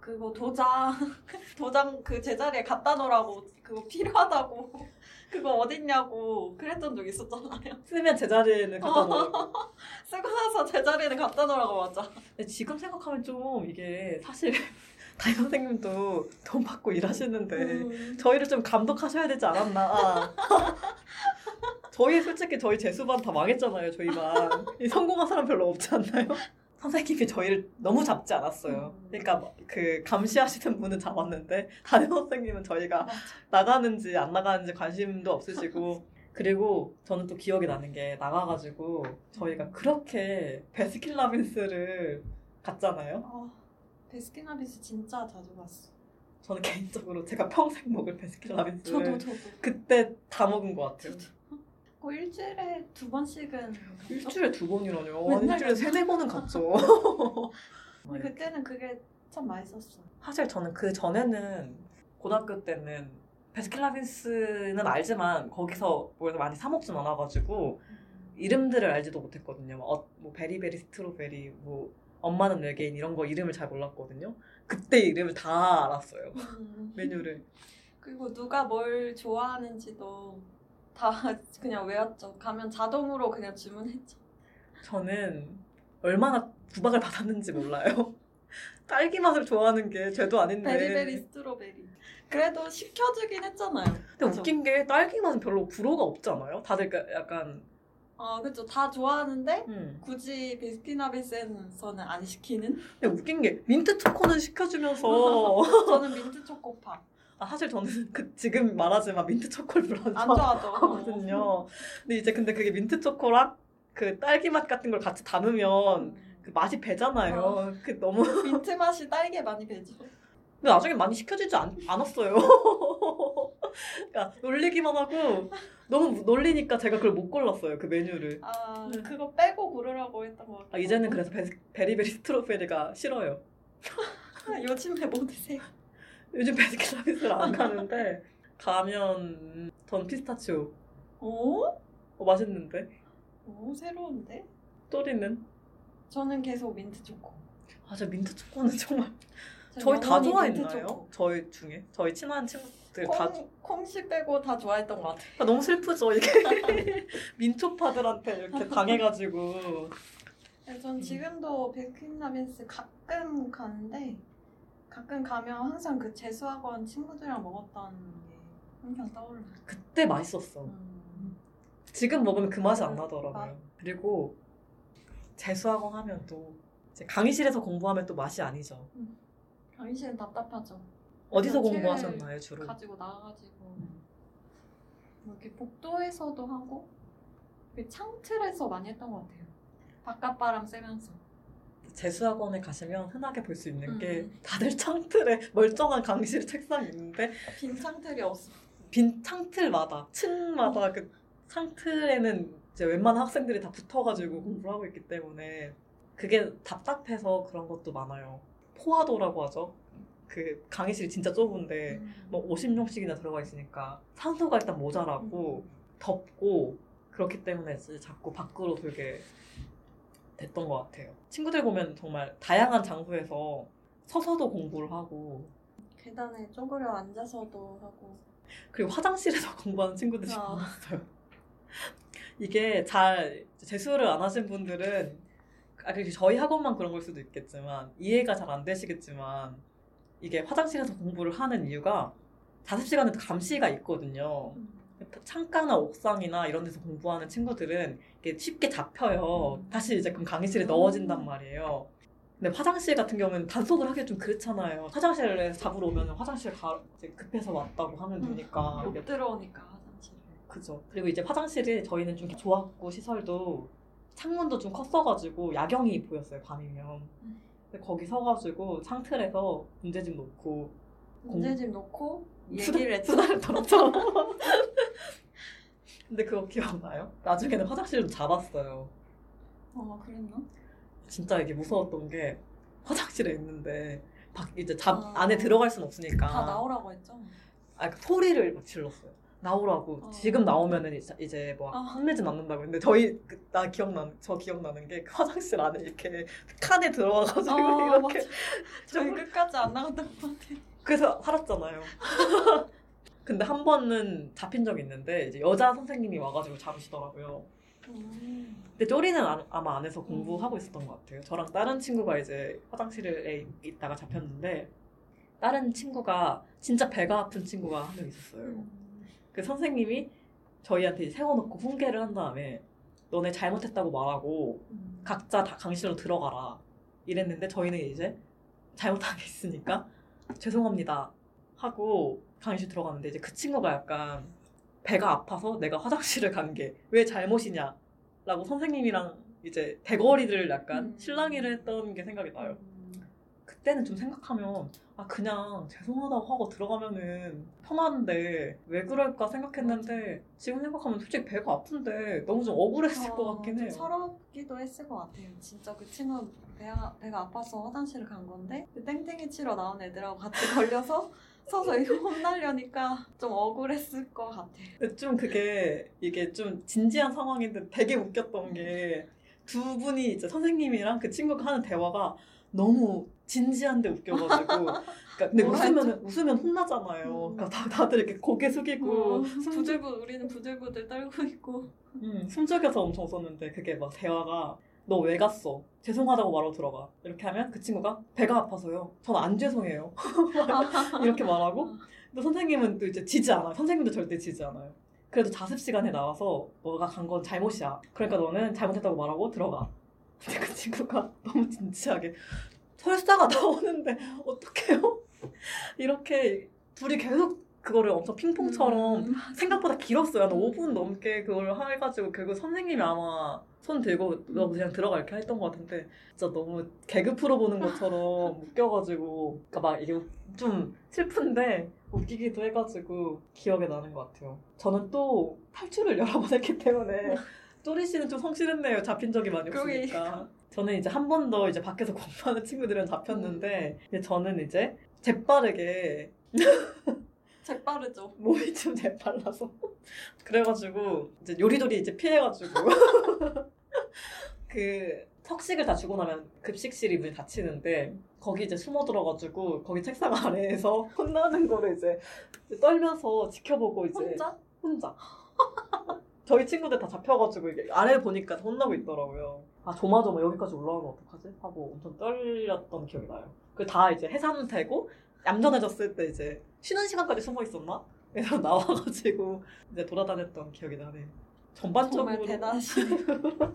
그거 도장 도장 그 제자리에 갖다 놓으라고 그거 필요하다고 그거 어딨냐고 그랬던 적 있었잖아요. 쓰면 제자리에는 갖다 놓고. 쓰고 나서 제자리에는 갖다 놓으라고 맞아. 근데 지금 생각하면 좀 이게 사실 담임 선생님도 돈 받고 일하시는데 음. 저희를 좀 감독하셔야 되지 않았나. 저희 솔직히 저희 재수반 다 망했잖아요. 저희 반. 이 성공한 사람 별로 없지 않나요? 선생님이 저희를 너무 잡지 않았어요. 음. 그러니까 뭐그 감시하시는 분은 잡았는데 담임 선생님은 저희가. 나가는지 안 나가는지 관심도 없으시고 그리고 저는 또 기억이 나는 게 나가가지고 저희가 그렇게 베스킨라빈스를 갔잖아요. 어, 베스킨라빈스 진짜 자주 갔어. 저는 개인적으로 제가 평생 먹을 베스킨라빈스를 저도 저도. 그때 다 먹은 것 같아요. 어, 일주일에 두 번씩은? 일주일에 두 번이라뇨. 맨날 일주일에 세네 번은 갔죠. 그때는 그게 참 맛있었어. 사실 저는 그 전에는 고등학교 때는 베스킨라빈스는 알지만 거기서 뭘 많이 사 먹진 않아가지고 이름들을 알지도 못했거든요. 어, 뭐 베리베리 스트로베리, 뭐 엄마는 외계인 이런 거 이름을 잘 몰랐거든요. 그때 이름을 다 알았어요. 음. 메뉴를. 그리고 누가 뭘 좋아하는지도 다 그냥 외웠죠. 가면 자동으로 그냥 주문했죠. 저는 얼마나 구박을 받았는지 몰라요. 딸기 맛을 좋아하는 게 죄도 아닌데. 베리베리 스트로베리. 그래도 시켜주긴 했잖아요. 근데 웃긴 게 딸기 맛은 별로 불호가 없잖아요. 다들 그 약간 아 그죠. 다 좋아하는데 음. 굳이 베스킨라빈스에서는 안 시키는? 근데 웃긴 게 민트 초코는 시켜주면서 저는 민트 초코파. 아, 사실 저는 그 지금 말하지만 민트 초코를 별로 안 안. 좋아하거든요. 근데 이제 근데 그게 민트 초코랑 그 딸기 맛 같은 걸 같이 담으면 음. 그 맛이 배잖아요. 어. 그 너무 민트 맛이 딸기에 많이 배죠. 근데 나중에 많이 시켜주지 않, 않았어요. 그러니까 놀리기만 하고 너무 놀리니까 제가 그걸 못 골랐어요. 그 메뉴를. 아 네. 그거 빼고 고르라고 했던 것 같아요. 아, 이제는 그래서 베, 베리베리 스트로베리가 싫어요. 요즘에 뭐 드세요? 요즘 베스킨라빈스를 안 가는데 가면 전 피스타치오. 오? 어, 맛있는데. 오 새로운데? 또리는? 저는 계속 민트 초코. 아, 저 민트 초코는 정말 저희 다 좋아했나요? 초코. 저희 중에 저희 친한 친구 들다 콩, 콩씨 빼고 다 좋아했던 것 같아요. 아, 너무 슬프죠 이게 민초파들한테 이렇게 당해가지고 네, 전 지금도 베스킨라빈스 가끔 가는데 가끔 가면 항상 그 재수학원 친구들이랑 먹었던 게 항상 떠올라요. 그때 맛있었어. 음. 지금 먹으면 그 맛이 안. 나더라고요. 그리고 재수학원 하면 또 강의실에서 공부하면 또 맛이 아니죠. 강의실은 답답하죠. 어디서 공부하셨나요 주로? 가지고 나가가지고 음. 뭐 이렇게 복도에서도 하고 그 창틀에서 많이 했던 것 같아요. 바깥바람 쐬면서. 재수학원에 가시면 흔하게 볼 수 있는 게 음. 다들 창틀에 멀쩡한 강의실 책상이 있는데 빈 창틀이 없어. 빈 창틀마다 층마다 그 창틀에는 이제 웬만한 학생들이 다 붙어가지고 공부를 하고 있기 때문에 그게 답답해서 그런 것도 많아요. 포화도라고 하죠. 그 강의실이 진짜 좁은데 음. 뭐 50명씩이나 들어가 있으니까 산소가 일단 모자라고 덥고 그렇기 때문에 이제 자꾸 밖으로 돌게 됐던 것 같아요. 친구들 보면 정말 다양한 장소에서 서서도 공부를 하고 계단에 쪼그려 앉아서도 하고. 그리고 화장실에서 공부하는 친구들이 아. 많았어요. 이게 잘 재수를 안 하신 분들은 아 저희 학원만 그런 걸 수도 있겠지만 이해가 잘 안 되시겠지만 이게 화장실에서 공부를 하는 이유가 자습 시간에도 감시가 있거든요. 음. 창가나 옥상이나 이런 데서 공부하는 친구들은 이게 쉽게 잡혀요. 음. 다시 이제 그럼 강의실에 음. 넣어진단 말이에요. 근데 화장실 같은 경우는 단속을 하기 좀 그렇잖아요. 화장실에 잡으러 오면 화장실 가 이제 급해서 왔다고 하면 음. 되니까 못 들어오니까 화장실에. 그죠. 그리고 이제 화장실이 저희는 좀 좋았고 시설도 창문도 좀 컸어가지고 야경이 보였어요 밤이면. 거기 서가지고 창틀에서 문제집 놓고 문제집 놓고 얘기를 했죠. 수다를 떨었죠. 근데 그거 기억나요? 나중에는 화장실도 잡았어요. 어 그랬나? 진짜 이게 무서웠던 게 화장실에 있는데 밖 이제 잡 아. 안에 들어갈 순 없으니까 다 나오라고 했죠. 아, 그 소리를 막 질렀어요. 나오라고 어. 지금 나오면은 이제, 이제 뭐 어. 혼내진 않는다고 근데 저희 그- 나 기억나 저 기억나는 게 그 화장실 안에 이렇게 칸에 들어와가지고 어, 이렇게 맞아. 저희 끝까지 안 나갔던 것 같아요. 그래서 살았잖아요. 근데 한 번은 잡힌 적이 있는데 이제 여자 선생님이 와가지고 잡으시더라고요. 근데 쪼리는 아- 아마 안에서 공부하고 있었던 것 같아요. 저랑 다른 친구가 이제 화장실에 있다가 잡혔는데 다른 친구가 진짜 배가 아픈 친구가 한 명 있었어요. 그 선생님이 저희한테 세워놓고 훈계를 한 다음에 너네 잘못했다고 말하고 각자 다 강의실로 들어가라. 이랬는데 저희는 이제 잘못한 게 있으니까 죄송합니다. 하고 강의실 들어갔는데 이제 그 친구가 약간 배가 아파서 내가 화장실을 간 게 왜 잘못이냐? 라고 선생님이랑 이제 대거리를 약간 음. 실랑이를 했던 게 생각이 나요 그때는 좀 생각하면 아 그냥 죄송하다고 하고 들어가면은 편한데 왜 그럴까 생각했는데 지금 생각하면 솔직히 배가 아픈데 너무 좀 억울했을 것 같긴 해요. 서럽기도 했을 것 같아요. 진짜 그 친구 배가, 배가 아파서 화장실을 간 건데 그 땡땡이 치러 나온 애들하고 같이 걸려서 서서 이거 혼나려니까 좀 억울했을 것 같아요. 좀 그게 이게 좀 진지한 상황인데 되게 웃겼던 게 두 분이 이제 선생님이랑 그 친구가 하는 대화가 너무 진지한데 웃겨가지고 그러니까 근데 뭐라 웃으면 웃으면 혼나잖아요. 음. 그러니까 다, 다들 이렇게 고개 숙이고 어, 숨, 부들부 우리는 부들부들 떨고 있고 음, 숨죽여서 엄청 웃었는데 그게 막 대화가 너 왜 갔어? 죄송하다고 말하고 들어가. 이렇게 하면 그 친구가 배가 아파서요. 전 안 죄송해요. 이렇게 말하고 근데 선생님은 또 이제 지지 않아요. 선생님도 절대 지지 않아요. 그래도 자습 시간에 나와서 너가 간 건 잘못이야. 그러니까 너는 잘못했다고 말하고 들어가. 근데 그 친구가 너무 진지하게 설사가 나오는데 어떡해요? 이렇게 둘이 계속 그거를 엄청 핑퐁처럼 음. 생각보다 길었어요. 한 5분 넘게 그걸 해가지고 결국 선생님이 아마 손 들고 너 그냥 들어가 이렇게 했던 것 같은데 진짜 너무 개그 프로 보는 것처럼 웃겨가지고 그러니까 막 이게 좀 슬픈데 웃기기도 해가지고 기억에 나는 것 같아요. 저는 또 탈출을 여러 번 했기 때문에 쪼리 씨는 좀 성실했네요. 잡힌 적이 많이. 없으니까. 저는 이제 한 번 더 이제 밖에서 공부하는 친구들은 잡혔는데 이제 저는 이제 재빠르게 재빠르죠. 몸이 좀 재빨라서 그래가지고 이제 요리조리 이제 피해가지고 그 석식을 다 주고 나면 급식실이 문이 닫히는데 거기 이제 숨어 들어가지고 거기 책상 아래에서 혼나는 거를 이제 떨면서 지켜보고 이제 혼자? 혼자. 저희 친구들 다 잡혀가지고 이게 아래 보니까 혼나고 있더라고요. 아 조마조마 여기까지 올라오면 어떡하지? 하고 엄청 떨렸던 기억이 나요. 그 다 이제 해산 되고 얌전해졌을 때 이제 쉬는 시간까지 숨어 있었나? 그래서 나와가지고 이제 돌아다녔던 기억이 나네요. 전반적으로 정말 대단하시네.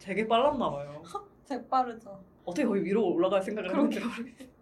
되게 빨랐나 봐요. 재빠르죠. 어떻게 거기 위로 올라갈 생각을. 했는지 모르겠어요.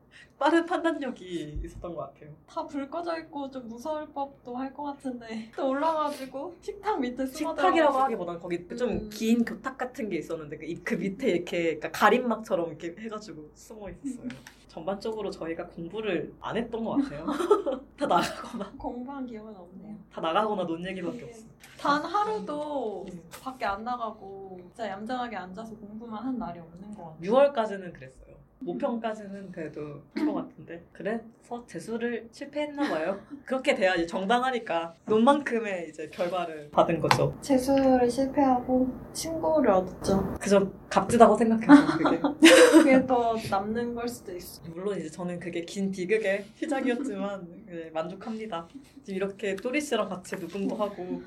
빠른 판단력이 있었던 것 같아요. 다 불 꺼져 있고 좀 무서울 법도 할 것 같은데 또 올라가지고 식탁 밑에 식탁이라고 하기보단 거기 좀 음. 긴 교탁 같은 게 있었는데 그, 이- 그 밑에 이렇게 그러니까 가림막처럼 이렇게 해가지고 숨어 있었어요. 전반적으로 저희가 공부를 안 했던 것 같아요. 다 나가거나 공부한 기억은 없네요. 다 나가거나 논 얘기밖에 없어. 단 하루도 음. 밖에 안 나가고 진짜 얌전하게 앉아서 공부만 한 날이 없는 것 같아요. 6월까지는 그랬어요. 모평까지는 그래도 한것 같은데 그래서 재수를 실패했나 봐요. 그렇게 돼야지 정당하니까 논만큼의 이제 결과를 받은 거죠. 재수를 실패하고 친구를 얻었죠. 그저 값지다고 생각해서 그게. 그게 더 남는 걸 수도 있어. 물론 이제 저는 그게 긴 비극의 시작이었지만 네, 만족합니다. 지금 이렇게 또리 씨랑 같이 녹음도 하고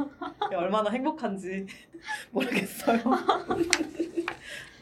얼마나 행복한지 모르겠어요.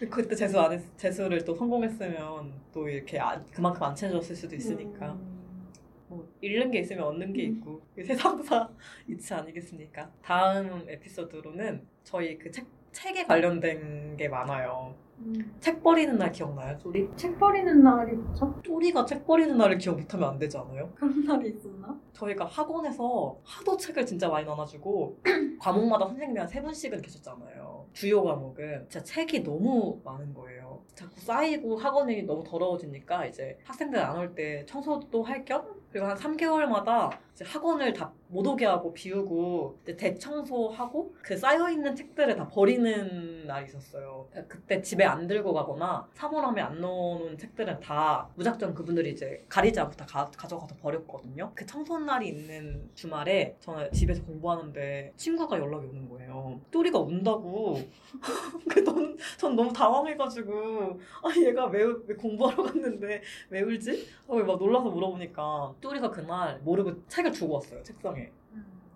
그때 재수 안 했, 재수를 또 성공했으면 또 이렇게 안- 그만큼 안 챙겨줬을 수도 있으니까 음. 뭐 잃는 게 있으면 얻는 게 있고 이게 세상사 이치 아니겠습니까? 다음 에피소드로는 저희 그 책, 책에 관련된 게 많아요. 음. 책 버리는 날 기억나요, 쪼리? 책 버리는 날이 뭐죠? 쪼리가 책 버리는 날을 기억 못하면 안 되지 않아요? 그런 날이 있었나? 저희가 학원에서 하도 책을 진짜 많이 나눠주고 과목마다 선생님이 한 세 분씩은 계셨잖아요. 주요 과목은 진짜 책이 너무 많은 거예요. 자꾸 쌓이고 학원이 너무 더러워지니까 이제 학생들 안 올 때 청소도 할 겸 그리고 한 3개월마다 이제 학원을 다 못 오게 하고 비우고 대청소하고 그 쌓여 있는 책들을 다 버리는 날이 있었어요. 그때 집에 안 들고 가거나 사물함에 안 넣어놓은 책들은 다 무작정 그분들이 이제 가리지 않고 다 가, 가져가서 버렸거든요. 그 청소 날이 있는 주말에 저는 집에서 공부하는데 친구가 연락이 오는 거예요. 또리가 운다고. 그전 너무 당황해가지고 아 얘가 왜, 왜 공부하러 갔는데 왜 울지? 하고 막 놀라서 물어보니까 또리가 그날 모르고 책을 두고 왔어요 책상에.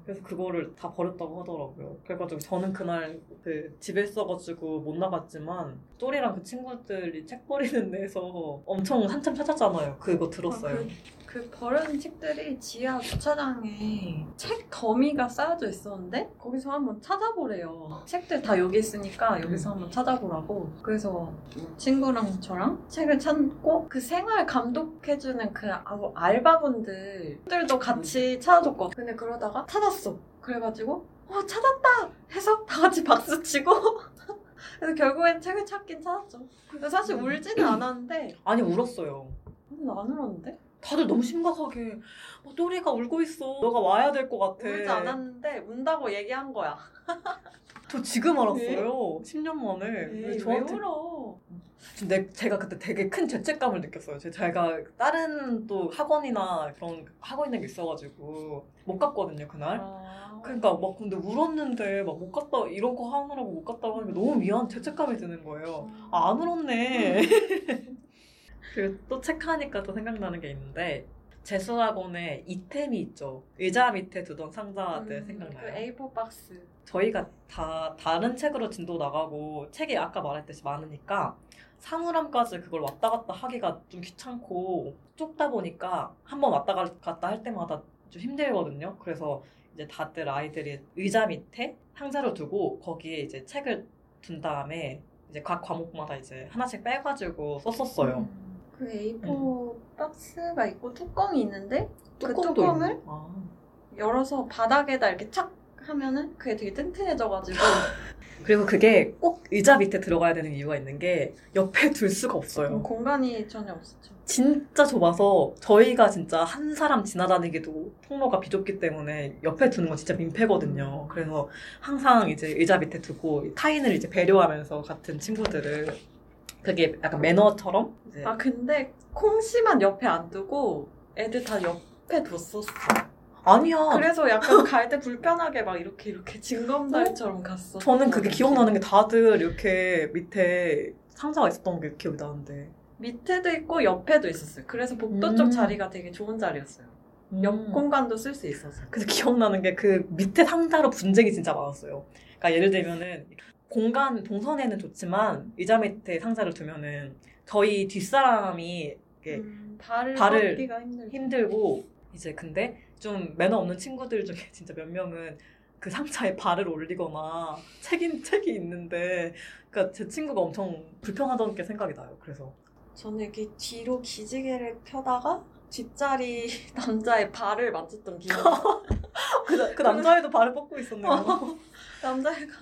그래서 그거를 다 버렸다고 하더라고요. 그래가지고 저는 그날 그 집에 있어가지고 못 나갔지만 또리랑 그 친구들이 책 버리는 데서 엄청 한참 찾았잖아요. 그거 들었어요. 아, 그, 그 버려진 책들이 지하 주차장에 책 더미가 쌓여져 있었는데 거기서 한번 찾아보래요. 책들 다 여기 있으니까 여기서 음. 한번 찾아보라고. 그래서 친구랑 저랑 책을 찾고 그 생활 감독해주는 그 아- 알바분들들도 같이 찾아줬거든. 근데 그러다가 찾았어. 그래가지고 어 찾았다 해서 다 같이 박수 치고 그래서 결국엔 책을 찾긴 찾았죠. 근데 사실 울지는 않았는데 아니 울었어요. 근데 안 울었는데? 다들 너무 심각하게 어, 또리가 울고 있어. 너가 와야 될 것 같아. 울지 않았는데 운다고 얘기한 거야. 저 지금 알았어요. 10년 만에. 에이, 왜왜 저한테 울어? 근데 제가 그때 되게 큰 죄책감을 느꼈어요. 제- 제가 다른 또 학원이나 그런 하고 있는 게 있어가지고 못 갔거든요 그날. 아, 그러니까 막 근데 울었는데 막 못 갔다 이런 거 하느라고 못 갔다고 하니까 너무 미안 죄책감이 드는 거예요. 아, 안 울었네. 그리고 또 책하니까 또 생각나는 게 있는데 재수학원에 이템이 있죠. 의자 밑에 두던 상자들 음, 생각나요? 그 A4 박스. 저희가 다 다른 책으로 진도 나가고 책이 아까 말했듯이 많으니까 사물함까지 그걸 왔다 갔다 하기가 좀 귀찮고 좁다 보니까 한번 왔다 갔다 할 때마다 좀 힘들거든요. 그래서 이제 다들 아이들이 의자 밑에 상자를 두고 거기에 이제 책을 둔 다음에 이제 각 과목마다 이제 하나씩 빼가지고 썼었어요. 음, 그 A4 박스가 있고 뚜껑이 있는데 그 뚜껑을 있네. 아. 열어서 바닥에다 이렇게 착 하면은 그게 되게 튼튼해져가지고 그리고 그게 꼭 의자 밑에 들어가야 되는 이유가 있는 게 옆에 둘 수가 없어요. 공간이 전혀 없었죠. 진짜 좁아서 저희가 진짜 한 사람 지나다니기도 통로가 비좁기 때문에 옆에 두는 건 진짜 민폐거든요. 그래서 항상 이제 의자 밑에 두고 타인을 이제 배려하면서 같은 친구들을 그게 약간 매너처럼 이제 아 근데 콩씨만 옆에 안 두고 애들 다 옆에 뒀었어. 아니야. 그래서 약간 갈 때 불편하게 막 이렇게 이렇게 징검다리처럼 갔어. 저는 그게 기억나는 게 다들 이렇게 밑에 상자가 있었던 게 기억이 나는데. 밑에도 있고 옆에도 있었어요. 그래서 복도 음. 쪽 자리가 되게 좋은 자리였어요. 옆 음. 공간도 쓸 수 있었어요. 그래서 기억나는 게 그 밑에 상자로 분쟁이 진짜 많았어요. 그러니까 예를 들면은 공간 동선에는 좋지만 의자 밑에 상자를 두면은 저희 뒷사람이 이렇게 음, 발을 발을. 힘들고 이제 근데 좀 매너 없는 친구들 중에 진짜 몇 명은 그 상자에 발을 올리거나 책인 책이 있는데 그러니까 제 친구가 엄청 불편하던 게 생각이 나요. 그래서 저는 이렇게 뒤로 기지개를 펴다가 뒷자리 남자의 발을 만졌던 기억. 그, 그 남자애도 발을 뻗고 있었네요. 남자애가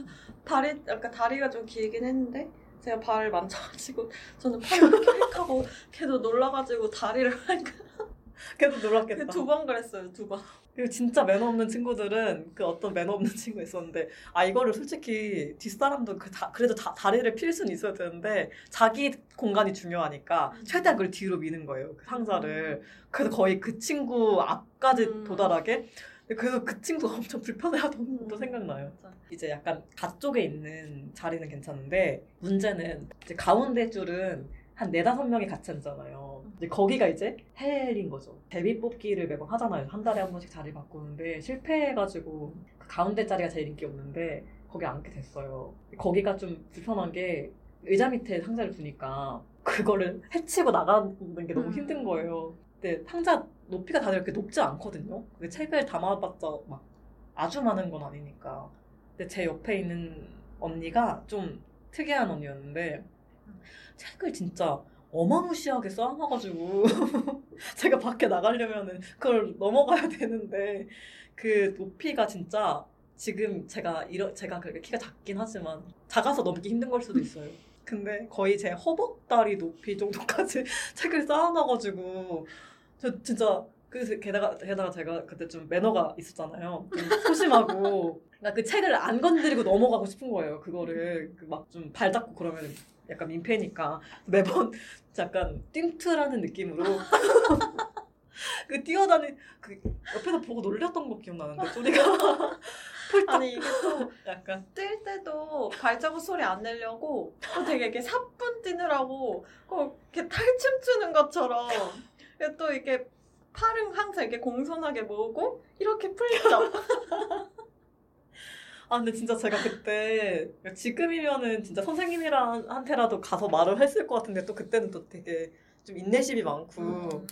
발이 약간 다리가 좀 길긴 했는데 제가 발을 만져가지고 저는 팔을 이렇게 휙 하고 걔도 놀라가지고 다리를 걔도 놀랐겠다. 두 번 그랬어요 두 번. 그리고 진짜 매너 없는 친구들은 그 어떤 매너 없는 친구가 있었는데 아 이거를 솔직히 뒷사람도 그 다, 그래도 다, 다리를 필 수는 있어야 되는데 자기 공간이 중요하니까 최대한 그걸 뒤로 미는 거예요 그 상자를 그래서 거의 그 친구 앞까지 음. 도달하게 그래서 그 친구가 엄청 불편해하던 음. 것도 생각나요 맞아. 이제 약간 가 쪽에 있는 자리는 괜찮은데 문제는 이제 가운데 줄은 한 네다섯 명이 같이 앉잖아요. 이제 거기가 이제 헬인 거죠. 데뷔 뽑기를 매번 하잖아요. 한 달에 한 번씩 자리 바꾸는데 실패해가지고 그 가운데 자리가 제일 인기 없는데 거기 앉게 됐어요. 거기가 좀 불편한 게 의자 밑에 상자를 두니까 그거를 해치고 나가는 게 너무 음. 힘든 거예요. 근데 상자 높이가 다들 이렇게 높지 않거든요. 그 책을 담아봤자 막 아주 많은 건 아니니까. 근데 제 옆에 있는 언니가 좀 특이한 언니였는데 책을 진짜 어마무시하게 쌓아놔가지고 제가 밖에 나가려면은 그걸 넘어가야 되는데 그 높이가 진짜 지금 제가 이러 제가 그렇게 키가 작긴 하지만 작아서 넘기 힘든 걸 수도 있어요. 근데 거의 제 허벅다리 높이 정도까지 책을 쌓아놔가지고 저 진짜 그 게다가 게다가 제가 그때 좀 매너가 있었잖아요. 좀 소심하고 그러니까 그 책을 안 건드리고 넘어가고 싶은 거예요. 그거를. 막좀발 닦고 그러면 약간 민폐니까. 매번 약간 띵트라는 느낌으로. 그 뛰어다니 그 옆에서 보고 놀렸던 거 기억나는데 소리가. 폴딱 아니 이게 또 약간. 뛸 때도 발자국 소리 안 내려고 또 되게 이렇게 사뿐 뛰느라고 꼭 이렇게 탈춤 추는 것처럼 또 이렇게 팔은 항상 이렇게 공손하게 모으고 이렇게 풀죠. 아 근데 진짜 제가 그때 지금이면은 진짜 선생님이한테라도 가서 말을 했을 것 같은데 또 그때는 또 되게 좀 인내심이 많고 음.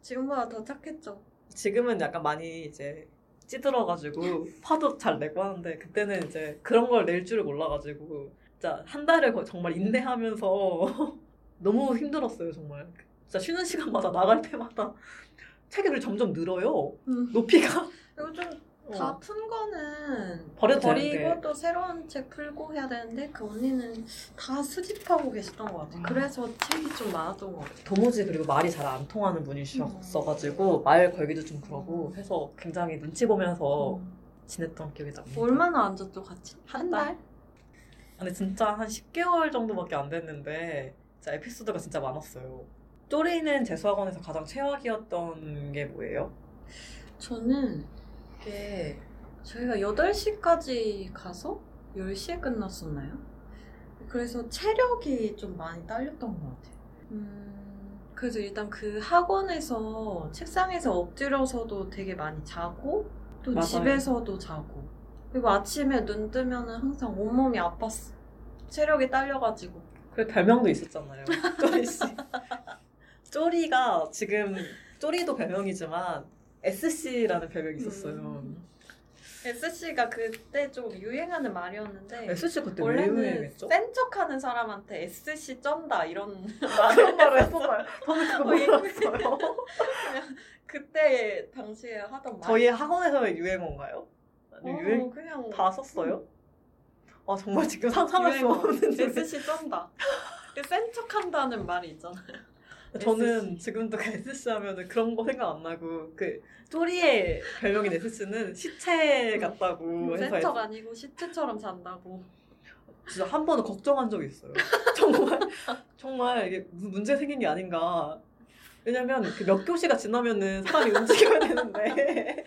지금보다 더 착했죠. 지금은 약간 많이 이제 찌들어가지고 화도 잘 내고 하는데 그때는 이제 그런 걸 낼 줄을 몰라가지고 진짜 한 달을 정말 인내하면서 너무 힘들었어요 정말 진짜 쉬는 시간마다 나갈 때마다 체격이 점점 늘어요 음. 높이가 그리고 좀 어. 다푼 거는 버리고. 또 새로운 책 풀고 해야 되는데 그 언니는 다 수집하고 계셨던 것 같아요. 음. 그래서 책이 좀 많았던 것 같아요. 도무지 그리고 말이 잘 안 통하는 분이셨어가지고 말 걸기도 좀 그러고 해서 굉장히 눈치 보면서 음. 지냈던 기억이 납니다 얼마나 앉았죠 같이? 한 달? 근데 진짜 한 10개월 정도밖에 안 됐는데 진짜 에피소드가 진짜 많았어요. 쪼리는 재수학원에서 가장 최악이었던 게 뭐예요? 저는 이게 저희가 8시까지 가서 10시에 끝났었나요? 그래서 체력이 좀 많이 딸렸던 것 같아요. 음, 그래서 일단 그 학원에서 책상에서 엎드려서도 되게 많이 자고 또 맞아요. 집에서도 자고 그리고 아침에 눈 뜨면은 항상 온몸이 아팠어. 체력이 딸려가지고. 그 별명도 있었잖아요. 쪼리 씨. 쪼리가 지금 쪼리도 별명이지만 SC라는 별명이 있었어요. 음. SC가 그때 좀 유행하는 말이었는데 SC 그때 왜 원래는 유행했죠? 센 척하는 사람한테 SC 쩐다 이런 그런 말을 했었어요. 저는 그거 어, 이- 몰랐어요. 그때 당시에 하던 말. 저희 학원에서의 유행어인가요? 어, 유행 그냥 다 썼어요? 아 정말 지금 상상할 수. 없는 일. SC 쩐다. 센 척한다는 말이 있잖아요. 저는. 지금도 그 SC 하면은 그런 거 생각 안 나고 그 쪼리의 별명인 SC는 시체 같다고 해서 센척 아니고 시체처럼 잔다고. 진짜 한 번은 걱정한 적이 있어요. 정말 정말 이게 문제 생긴 게 아닌가. 왜냐면 그 몇 교시가 지나면은 사람이 움직여야 되는데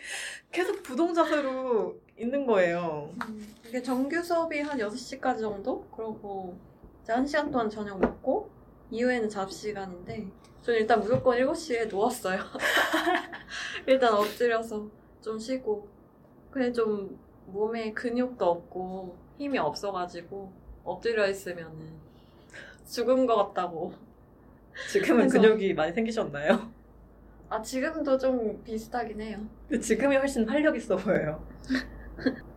계속 부동 자세로 있는 거예요. 음, 이게 정규 수업이 한 6시까지 정도? 그러고 이제 1시간 동안 저녁 먹고 이후에는 잡시간인데 저는 일단 무조건 7시에 누웠어요. 일단 엎드려서 좀 쉬고 그냥 좀 몸에 근육도 없고 힘이 없어가지고 엎드려 있으면은 죽은 것 같다고. 지금은 그래서- 근육이 많이 생기셨나요? 아 지금도 좀 비슷하긴 해요. 근데 지금이 훨씬 활력 있어 보여요.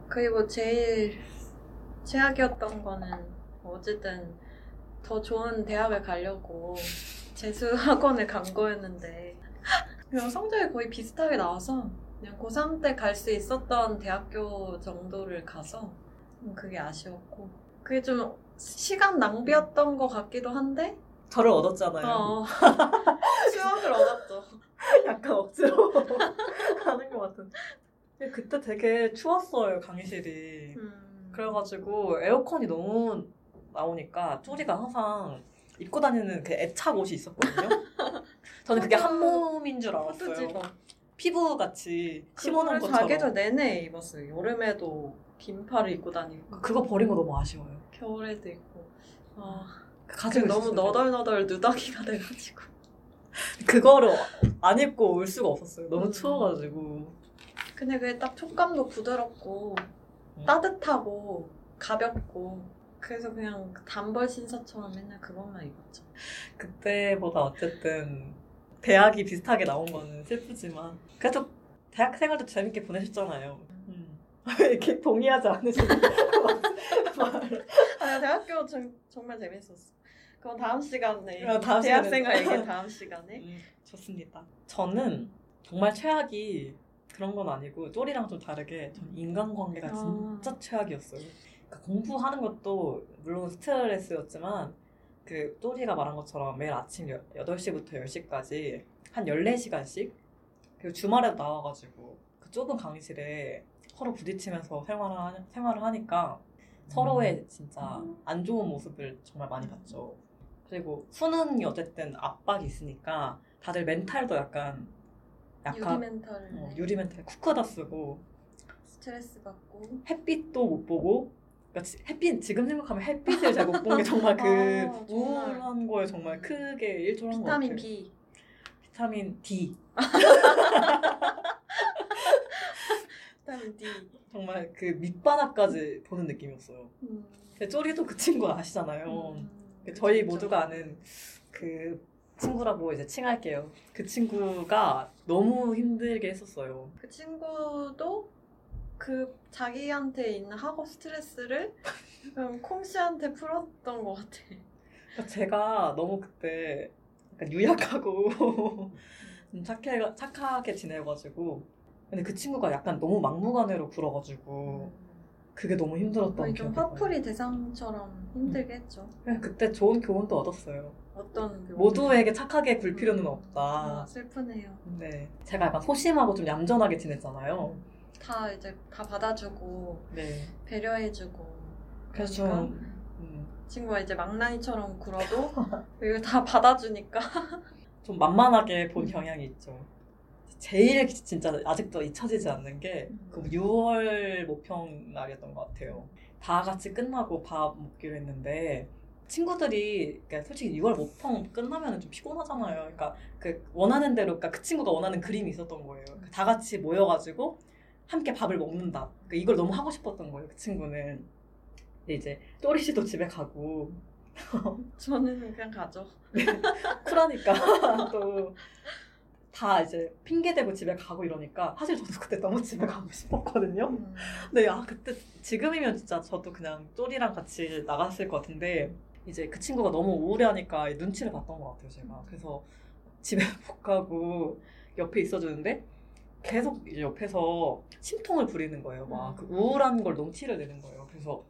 그리고 제일 최악이었던 거는 어쨌든 더 좋은 대학을 가려고 재수 학원을 간 거였는데 그냥 성적이 거의 비슷하게 나와서 그냥 고3 때 갈 수 있었던 대학교 정도를 가서 음, 그게 아쉬웠고 그게 좀 시간 낭비였던 것 같기도 한데 저를 얻었잖아요. 어, 추억을 얻었죠. 약간 억지로 가는 것 같은. 근데 그때 되게 추웠어요 강의실이. 음. 그래가지고 에어컨이 너무 나오니까 쪼리가 항상 입고 다니는 그 애착 옷이 있었거든요. 저는 그게 한 몸인 줄 알았어요. 피부 같이 심어놓은 것처럼. 사계절 내내 입었어요. 여름에도 긴 팔을 입고 다니고 그거 버린 거 너무 아쉬워요. 겨울에도 입고 아, 가지고 너무 있었어요. 너덜너덜 누더기가 돼가지고 그거를 안 입고 올 수가 없었어요. 너무 음. 추워가지고. 근데 그게 딱 촉감도 부드럽고 음. 따뜻하고 가볍고 그래서 그냥 단벌 신사처럼 맨날 그것만 입었죠. 그때보다 어쨌든 대학이 비슷하게 나온 거는 슬프지만 그래도 대학 생활도 재밌게 보내셨잖아요. 음. 왜 이렇게 동의하지 않으시는 말을. 아 대학교 정, 정말 재밌었어. 그럼 다음 시간에 아, 다음 대학 생활 시간에. 얘기 다음 시간에 음, 좋습니다. 저는 정말 최악이 그런 건 아니고 쪼리랑 좀 다르게 전 인간관계가 아. 진짜 최악이었어요. 그러니까 공부하는 것도 물론 스트레스였지만 그 쪼리가 말한 것처럼 매일 아침 8시부터 10시까지 한 14시간씩 그리고 주말에 나와가지고 그 좁은 강의실에 서로 부딪히면서 생활을, 하, 생활을 하니까 서로의 진짜 안 좋은 모습을 정말 많이 봤죠. 그리고 수능이 어쨌든 압박이 있으니까 다들 멘탈도 약간 유리 약간 멘탈. 어, 유리 멘탈 쿠크다 쓰고 스트레스 받고. 햇빛도 못 보고 그러니까 지- 햇빛 지금 생각하면 햇빛을 잘 못 본 게 정말 그 아. 우울한 거에 정말 크게 일조한 것 비타민 같아요. B 비타민 D 비타민 D 정말 그 밑바닥까지 보는 느낌이었어요. 음. 쪼리도 그 친구 아시잖아요. 음. 저희 그쵸, 모두가. 아는 그 친구라고 이제 칭할게요. 그 친구가 너무 힘들게 했었어요. 그 친구도 그 자기한테 있는 학업 스트레스를 콩 씨한테 풀었던 것 같아. 그러니까 제가 너무 그때 약간 유약하고 좀 착해, 착하게 지내가지고 근데 그 친구가 약간 너무 막무가내로 굴어가지고 그게 너무 힘들었던 좀 기억이 나요. 화풀이 대상처럼 힘들게 했죠. 그냥 그때 좋은 교훈도 얻었어요. 어떤 그 모두에게 착하게 굴 필요는 아, 없다. 슬프네요. 네. 제가 약간 소심하고 좀 얌전하게 지냈잖아요. 다 이제 다 받아주고 네. 배려해주고. 그래서 그러니까 좀, 음, 친구가 이제 망나니처럼 굴어도 이걸 다 받아주니까. 좀 만만하게 본 경향이 있죠. 제일 진짜 아직도 잊혀지지 않는 게 그 6월 모평 날이었던 것 같아요. 다 같이 끝나고 밥 먹기로 했는데 친구들이 그러니까 솔직히 6월 모평 끝나면 좀 피곤하잖아요. 그러니까 그 원하는 대로 그러니까 그 친구가 원하는 그림이 있었던 거예요. 그러니까 다 같이 모여가지고 함께 밥을 먹는다. 그러니까 이걸 너무 하고 싶었던 거예요. 그 친구는 근데 이제 또리 씨도 집에 가고 저는 그냥 가죠. 쿨하니까 또 다 이제 핑계 대고 집에 가고 이러니까 사실 저도 그때 너무 집에 가고 싶었거든요. 음. 근데 아 그때 지금이면 진짜 저도 그냥 쪼리랑 같이 나갔을 것 같은데 이제 그 친구가 너무 우울해하니까 눈치를 봤던 것 같아요 제가. 그래서 집에 못 가고 옆에 있어주는데 계속 옆에서 심통을 부리는 거예요. 막 그 우울한 걸 너무 티를 내는 거예요. 그래서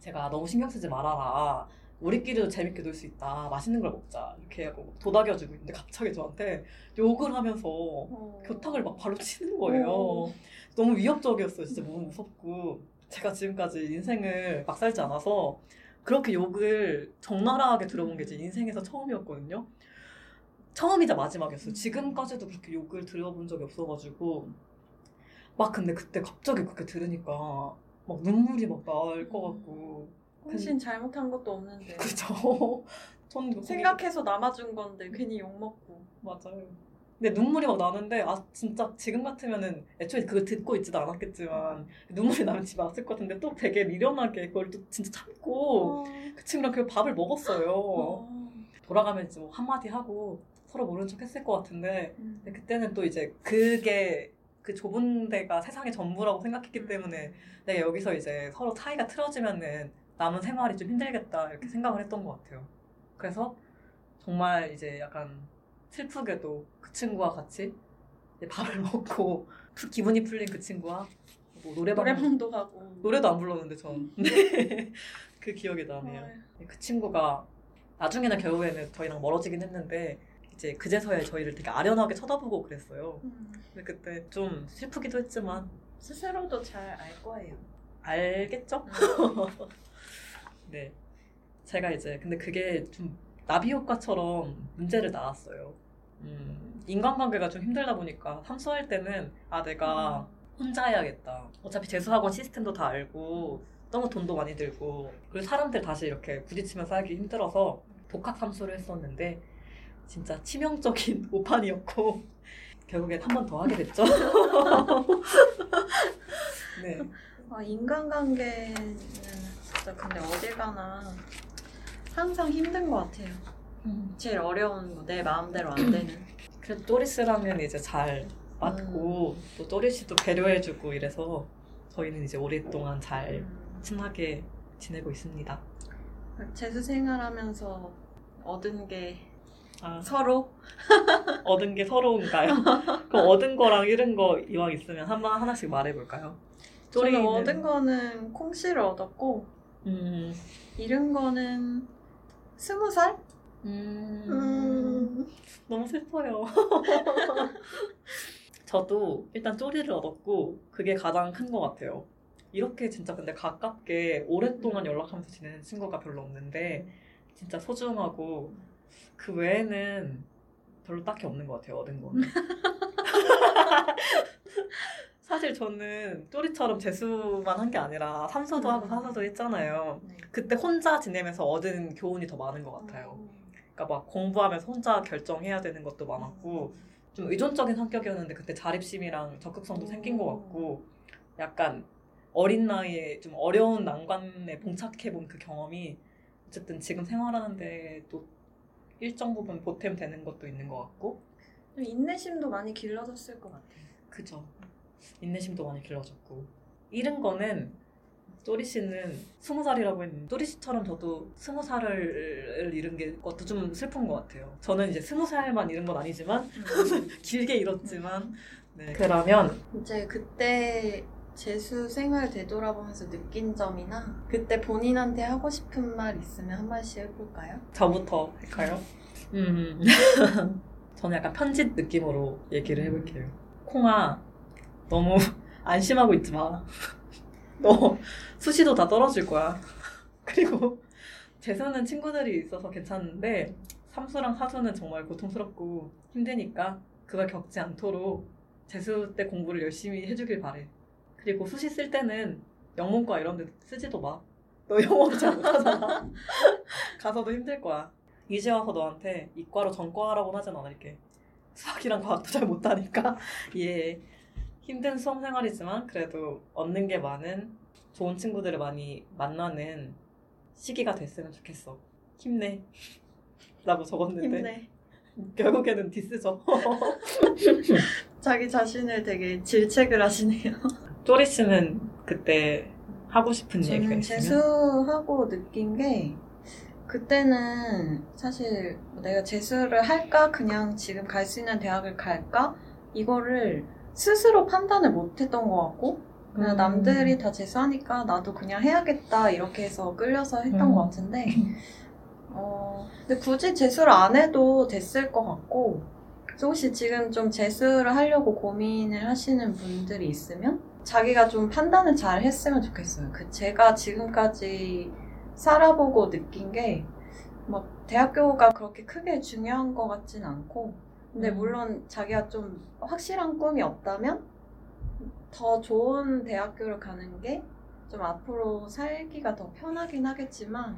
제가 너무 신경 쓰지 말아라. 우리끼리도 재밌게 놀 수 있다. 맛있는 걸 먹자. 이렇게 하고 도닥여주고 있는데 갑자기 저한테 욕을 하면서 어. 교탁을 막 발로 치는 거예요. 어. 너무 위협적이었어요. 진짜 너무 무섭고. 제가 지금까지 인생을 막 살지 않아서 그렇게 욕을 적나라하게 들어본 게 제 인생에서 처음이었거든요. 처음이자 마지막이었어요. 지금까지도 그렇게 욕을 들어본 적이 없어가지고. 막 근데 그때 갑자기 그렇게 들으니까 막 눈물이 막 날 것 같고. 홍신 잘못한 것도 없는데. 그죠? 전 그게- 생각해서 남아준 건데 괜히 욕 먹고. 맞아요. 근데 눈물이 막 나는데 아 진짜 지금 같으면은 애초에 그걸 듣고 있지도 않았겠지만 눈물이 나면 집에 왔을 것 같은데 또 되게 미련하게 그걸 또 진짜 참고 어. 그 친구랑 그 밥을 먹었어요. 어. 돌아가면 이제 뭐 한마디 하고 서로 모른 척 했을 것 같은데 음. 그때는 또 이제 그게 그 좁은 데가 세상의 전부라고 생각했기 때문에 내가 여기서 이제 서로 차이가 틀어지면은 남은 생활이 좀 힘들겠다 이렇게 생각을 했던 것 같아요. 그래서 정말 이제 약간 슬프게도 그 친구와 같이 밥을 먹고 푸- 기분이 풀린 그 친구와 뭐 노래방 노래방 도 가고. 노래도 안 불렀는데 전 네. 그 기억이 나네요. 어. 그 친구가 나중에는 결국에는 저희랑 멀어지긴 했는데 이제 그제서야 저희를 되게 아련하게 쳐다보고 그랬어요. 음. 근데 그때 좀 슬프기도 했지만 스스로도 잘 알 거예요. 알겠죠? 네. 제가 이제 근데 그게 좀 나비 효과처럼 문제를 낳았어요. 음, 인간관계가 좀 힘들다 보니까 삼수할 때는 아 내가 혼자 해야겠다. 어차피 재수학원 시스템도 다 알고 너무 돈도 많이 들고 그리고 사람들 다시 이렇게 부딪히면서 하기 힘들어서 복합 삼수를 했었는데 진짜 치명적인 오판이었고 결국엔 한 번 더 하게 됐죠. 네. 아, 인간관계는 진짜 근데 어딜 가나 항상 힘든 것 같아요. 제일 어려운 거, 내 마음대로 안 되는. 그래도 또리스라면 이제 잘 맞고 음. 또 또리 씨도 배려해주고 이래서 저희는 이제 오랫동안 잘 음. 친하게 지내고 있습니다. 재수 생활하면서 얻은 게 아, 서로 얻은 게 서로인가요? 그럼 얻은 거랑 잃은 거 이왕 있으면 한번 하나씩 말해볼까요? 저는 또리는- 얻은 거는 콩씨를 얻었고 음, 잃은 거는 스무 살? 음, 음. 너무 슬퍼요. 저도 일단 쪼리를 얻었고 그게 가장 큰 것 같아요. 이렇게 진짜 근데 가깝게 오랫동안 연락하면서 지내는 친구가 별로 없는데 진짜 소중하고 그 외에는 별로 딱히 없는 것 같아요. 얻은 거는. 사실 저는 쪼리처럼 재수만 한 게 아니라 삼수도 하고 음. 사수도 했잖아요. 네. 그때 혼자 지내면서 얻은 교훈이 더 많은 것 같아요. 그러니까 막 공부하면서 혼자 결정해야 되는 것도 많았고 좀 의존적인 성격이었는데 그때 자립심이랑 적극성도 생긴 것 같고 약간 어린 나이에 좀 어려운 난관에 봉착해본 그 경험이 어쨌든 지금 생활하는데 또 일정 부분 보탬 되는 것도 있는 것 같고 좀 인내심도 많이 길러졌을 것 같아요. 그죠 인내심도 많이 길러졌고 잃은 거는 쪼리 씨는 스무 살이라고 했는데 쪼리 씨처럼 저도 스무 살을 잃은 게 것도 좀 슬픈 것 같아요. 저는 이제 스무 살만 잃은 건 아니지만 길게 잃었지만 네. 그러면 이제 그때 재수 생활 되돌아보면서 느낀 점이나 그때 본인한테 하고 싶은 말 있으면 한 말씩 해볼까요? 저부터 할까요? 음. 저는 약간 편집 느낌으로 얘기를 해볼게요. 콩아, 너무 안심하고 있지 마. 너 수시도 다 떨어질 거야. 그리고 재수는 친구들이 있어서 괜찮은데 삼수랑 사수는 정말 고통스럽고 힘드니까 그걸 겪지 않도록 재수 때 공부를 열심히 해주길 바래. 그리고 수시 쓸 때는 영문과 이런 데 쓰지도 마. 너 영어도 잘 못하잖아. 가서도 힘들 거야. 이제 와서 너한테 이과로 전과하라고 하진 않을게. 수학이랑 과학도 잘 못하니까 예 힘든 수험 생활이지만 그래도 얻는 게 많은 좋은 친구들을 많이 만나는 시기가 됐으면 좋겠어. 힘내. 라고 적었는데 힘내. 결국에는 디스죠. 자기 자신을 되게 질책을 하시네요. 쪼리 씨는 그때 하고 싶은 얘기가 있으면 재수하고 느낀 게 그때는 사실 내가 재수를 할까 그냥 지금 갈 수 있는 대학을 갈까 이거를 스스로 판단을 못했던 것 같고 그냥 음. 남들이 다 재수하니까 나도 그냥 해야겠다 이렇게 해서 끌려서 했던 음. 것 같은데 어 근데 굳이 재수를 안 해도 됐을 것 같고 혹시 지금 좀 재수를 하려고 고민을 하시는 분들이 있으면 자기가 좀 판단을 잘 했으면 좋겠어요. 그 제가 지금까지 살아보고 느낀 게 막 대학교가 그렇게 크게 중요한 것 같진 않고 근데 음. 물론 자기가 좀 확실한 꿈이 없다면 더 좋은 대학교를 가는 게 좀 앞으로 살기가 더 편하긴 하겠지만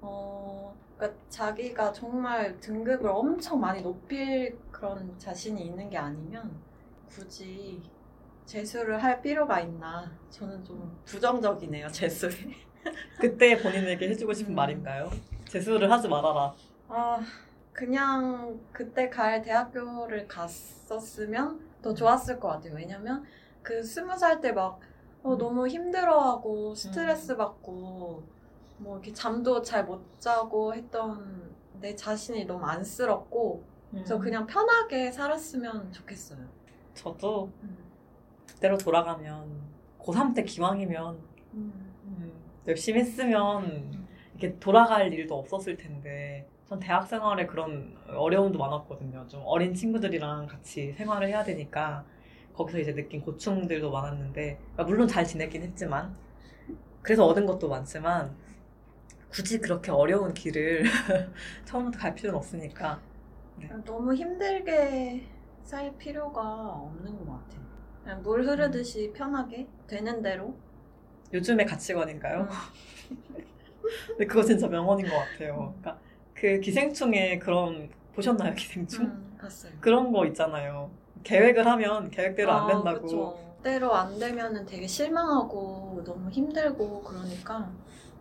어 그러니까 자기가 정말 등급을 엄청 많이 높일 그런 자신이 있는 게 아니면 굳이 재수를 할 필요가 있나 저는 좀 부정적이네요 재수에 그때 본인에게 해주고 싶은 음. 말인가요? 재수를 하지 말아라. 아 그냥 그때 갈 대학교를 갔었으면 더 좋았을 것 같아요 왜냐면 그 스무 살 때막 어, 음. 너무 힘들어하고 스트레스 받고 뭐 이렇게 잠도 잘 못 자고 했던 내 자신이 너무 안쓰럽고 그래서 음. 그냥 편하게 살았으면 좋겠어요. 저도 그때로 돌아가면 고3 때 기왕이면 음. 음, 열심히 했으면 이렇게 돌아갈 일도 없었을 텐데 전 대학 생활에 그런 어려움도 많았거든요. 좀 어린 친구들이랑 같이 생활을 해야 되니까 거기서 이제 느낀 고충들도 많았는데 그러니까 물론 잘 지냈긴 했지만 그래서 얻은 것도 많지만 굳이 그렇게 어려운 길을 처음부터 갈 필요는 없으니까 너무 힘들게 살 필요가 없는 것 같아요. 그냥 물 흐르듯이 편하게 되는 대로. 요즘의 가치관인가요? 음. 근데 그거 진짜 명언인 것 같아요. 그러니까 그 기생충에 그런 보셨나요 기생충? 음, 봤어요. 그런 거 있잖아요. 계획을 하면 계획대로 안 아, 된다고. 그쵸. 때로 안 되면은 되게 실망하고 너무 힘들고 그러니까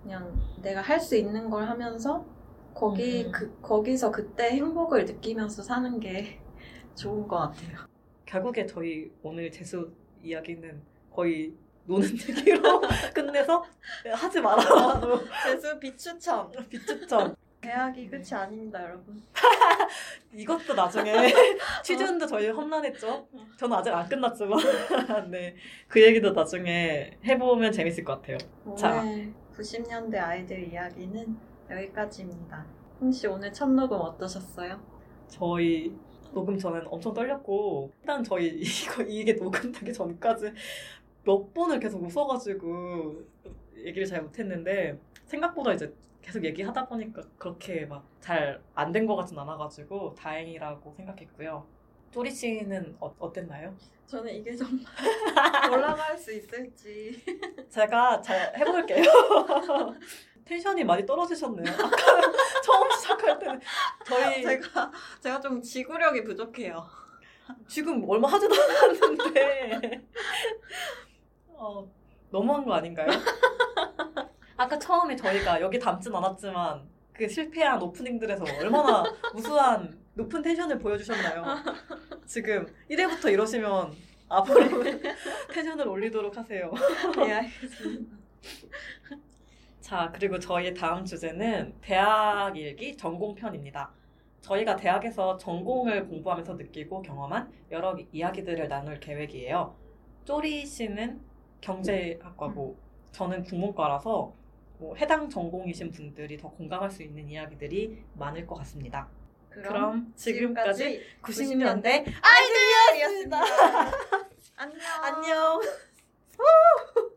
그냥 내가 할 수 있는 걸 하면서 거기 음. 그 거기서 그때 행복을 느끼면서 사는 게 좋은 것 같아요. 결국에 저희 오늘 재수 이야기는 거의 노는 얘기로 끝내서 하지 말아라도 재수 비추천. 비추천. 대학이 끝이 아닙니다, 여러분. 이것도 나중에 취준도 저희 험난했죠. 저는 아직 안 끝났지만 네. 그 얘기도 나중에 해보면 재밌을 것 같아요. 자. 오늘 90년대 아이들 이야기는 여기까지입니다. 홍씨 오늘 첫 녹음 어떠셨어요? 저희 녹음 전에는 엄청 떨렸고 일단 저희 이거 이게 녹음되기 전까지 몇 번을 계속 웃어가지고 얘기를 잘 못했는데 생각보다 이제 계속 얘기하다 보니까 그렇게 막 잘 안 된 것 같진 않아가지고 다행이라고 생각했고요. 쪼리 씨는 어, 어땠나요? 저는 이게 정말 올라갈 수 있을지. 제가 잘 해볼게요. 텐션이 많이 떨어지셨네요. 아까 처음 시작할 때는 저희 제가 제가 좀 지구력이 부족해요. 지금 얼마 하지도 않았는데 어, 너무한 거 아닌가요? 아까 처음에 저희가 여기 담진 않았지만 그 실패한 오프닝들에서 얼마나 우수한 높은 텐션을 보여주셨나요? 지금 1회부터 이러시면 앞으로 텐션을 올리도록 하세요. 예, 알겠습니다. 자, 그리고 저희의 다음 주제는 대학 일기 전공편입니다. 저희가 대학에서 전공을 공부하면서 느끼고 경험한 여러 이야기들을 나눌 계획이에요. 쪼리 씨는 경제학과고 저는 국문과라서 뭐 해당 전공이신 분들이 더 공감할 수 있는 이야기들이 많을 것 같습니다. 그럼 지금까지 90년대 아이들이었습니다. 안녕. 안녕.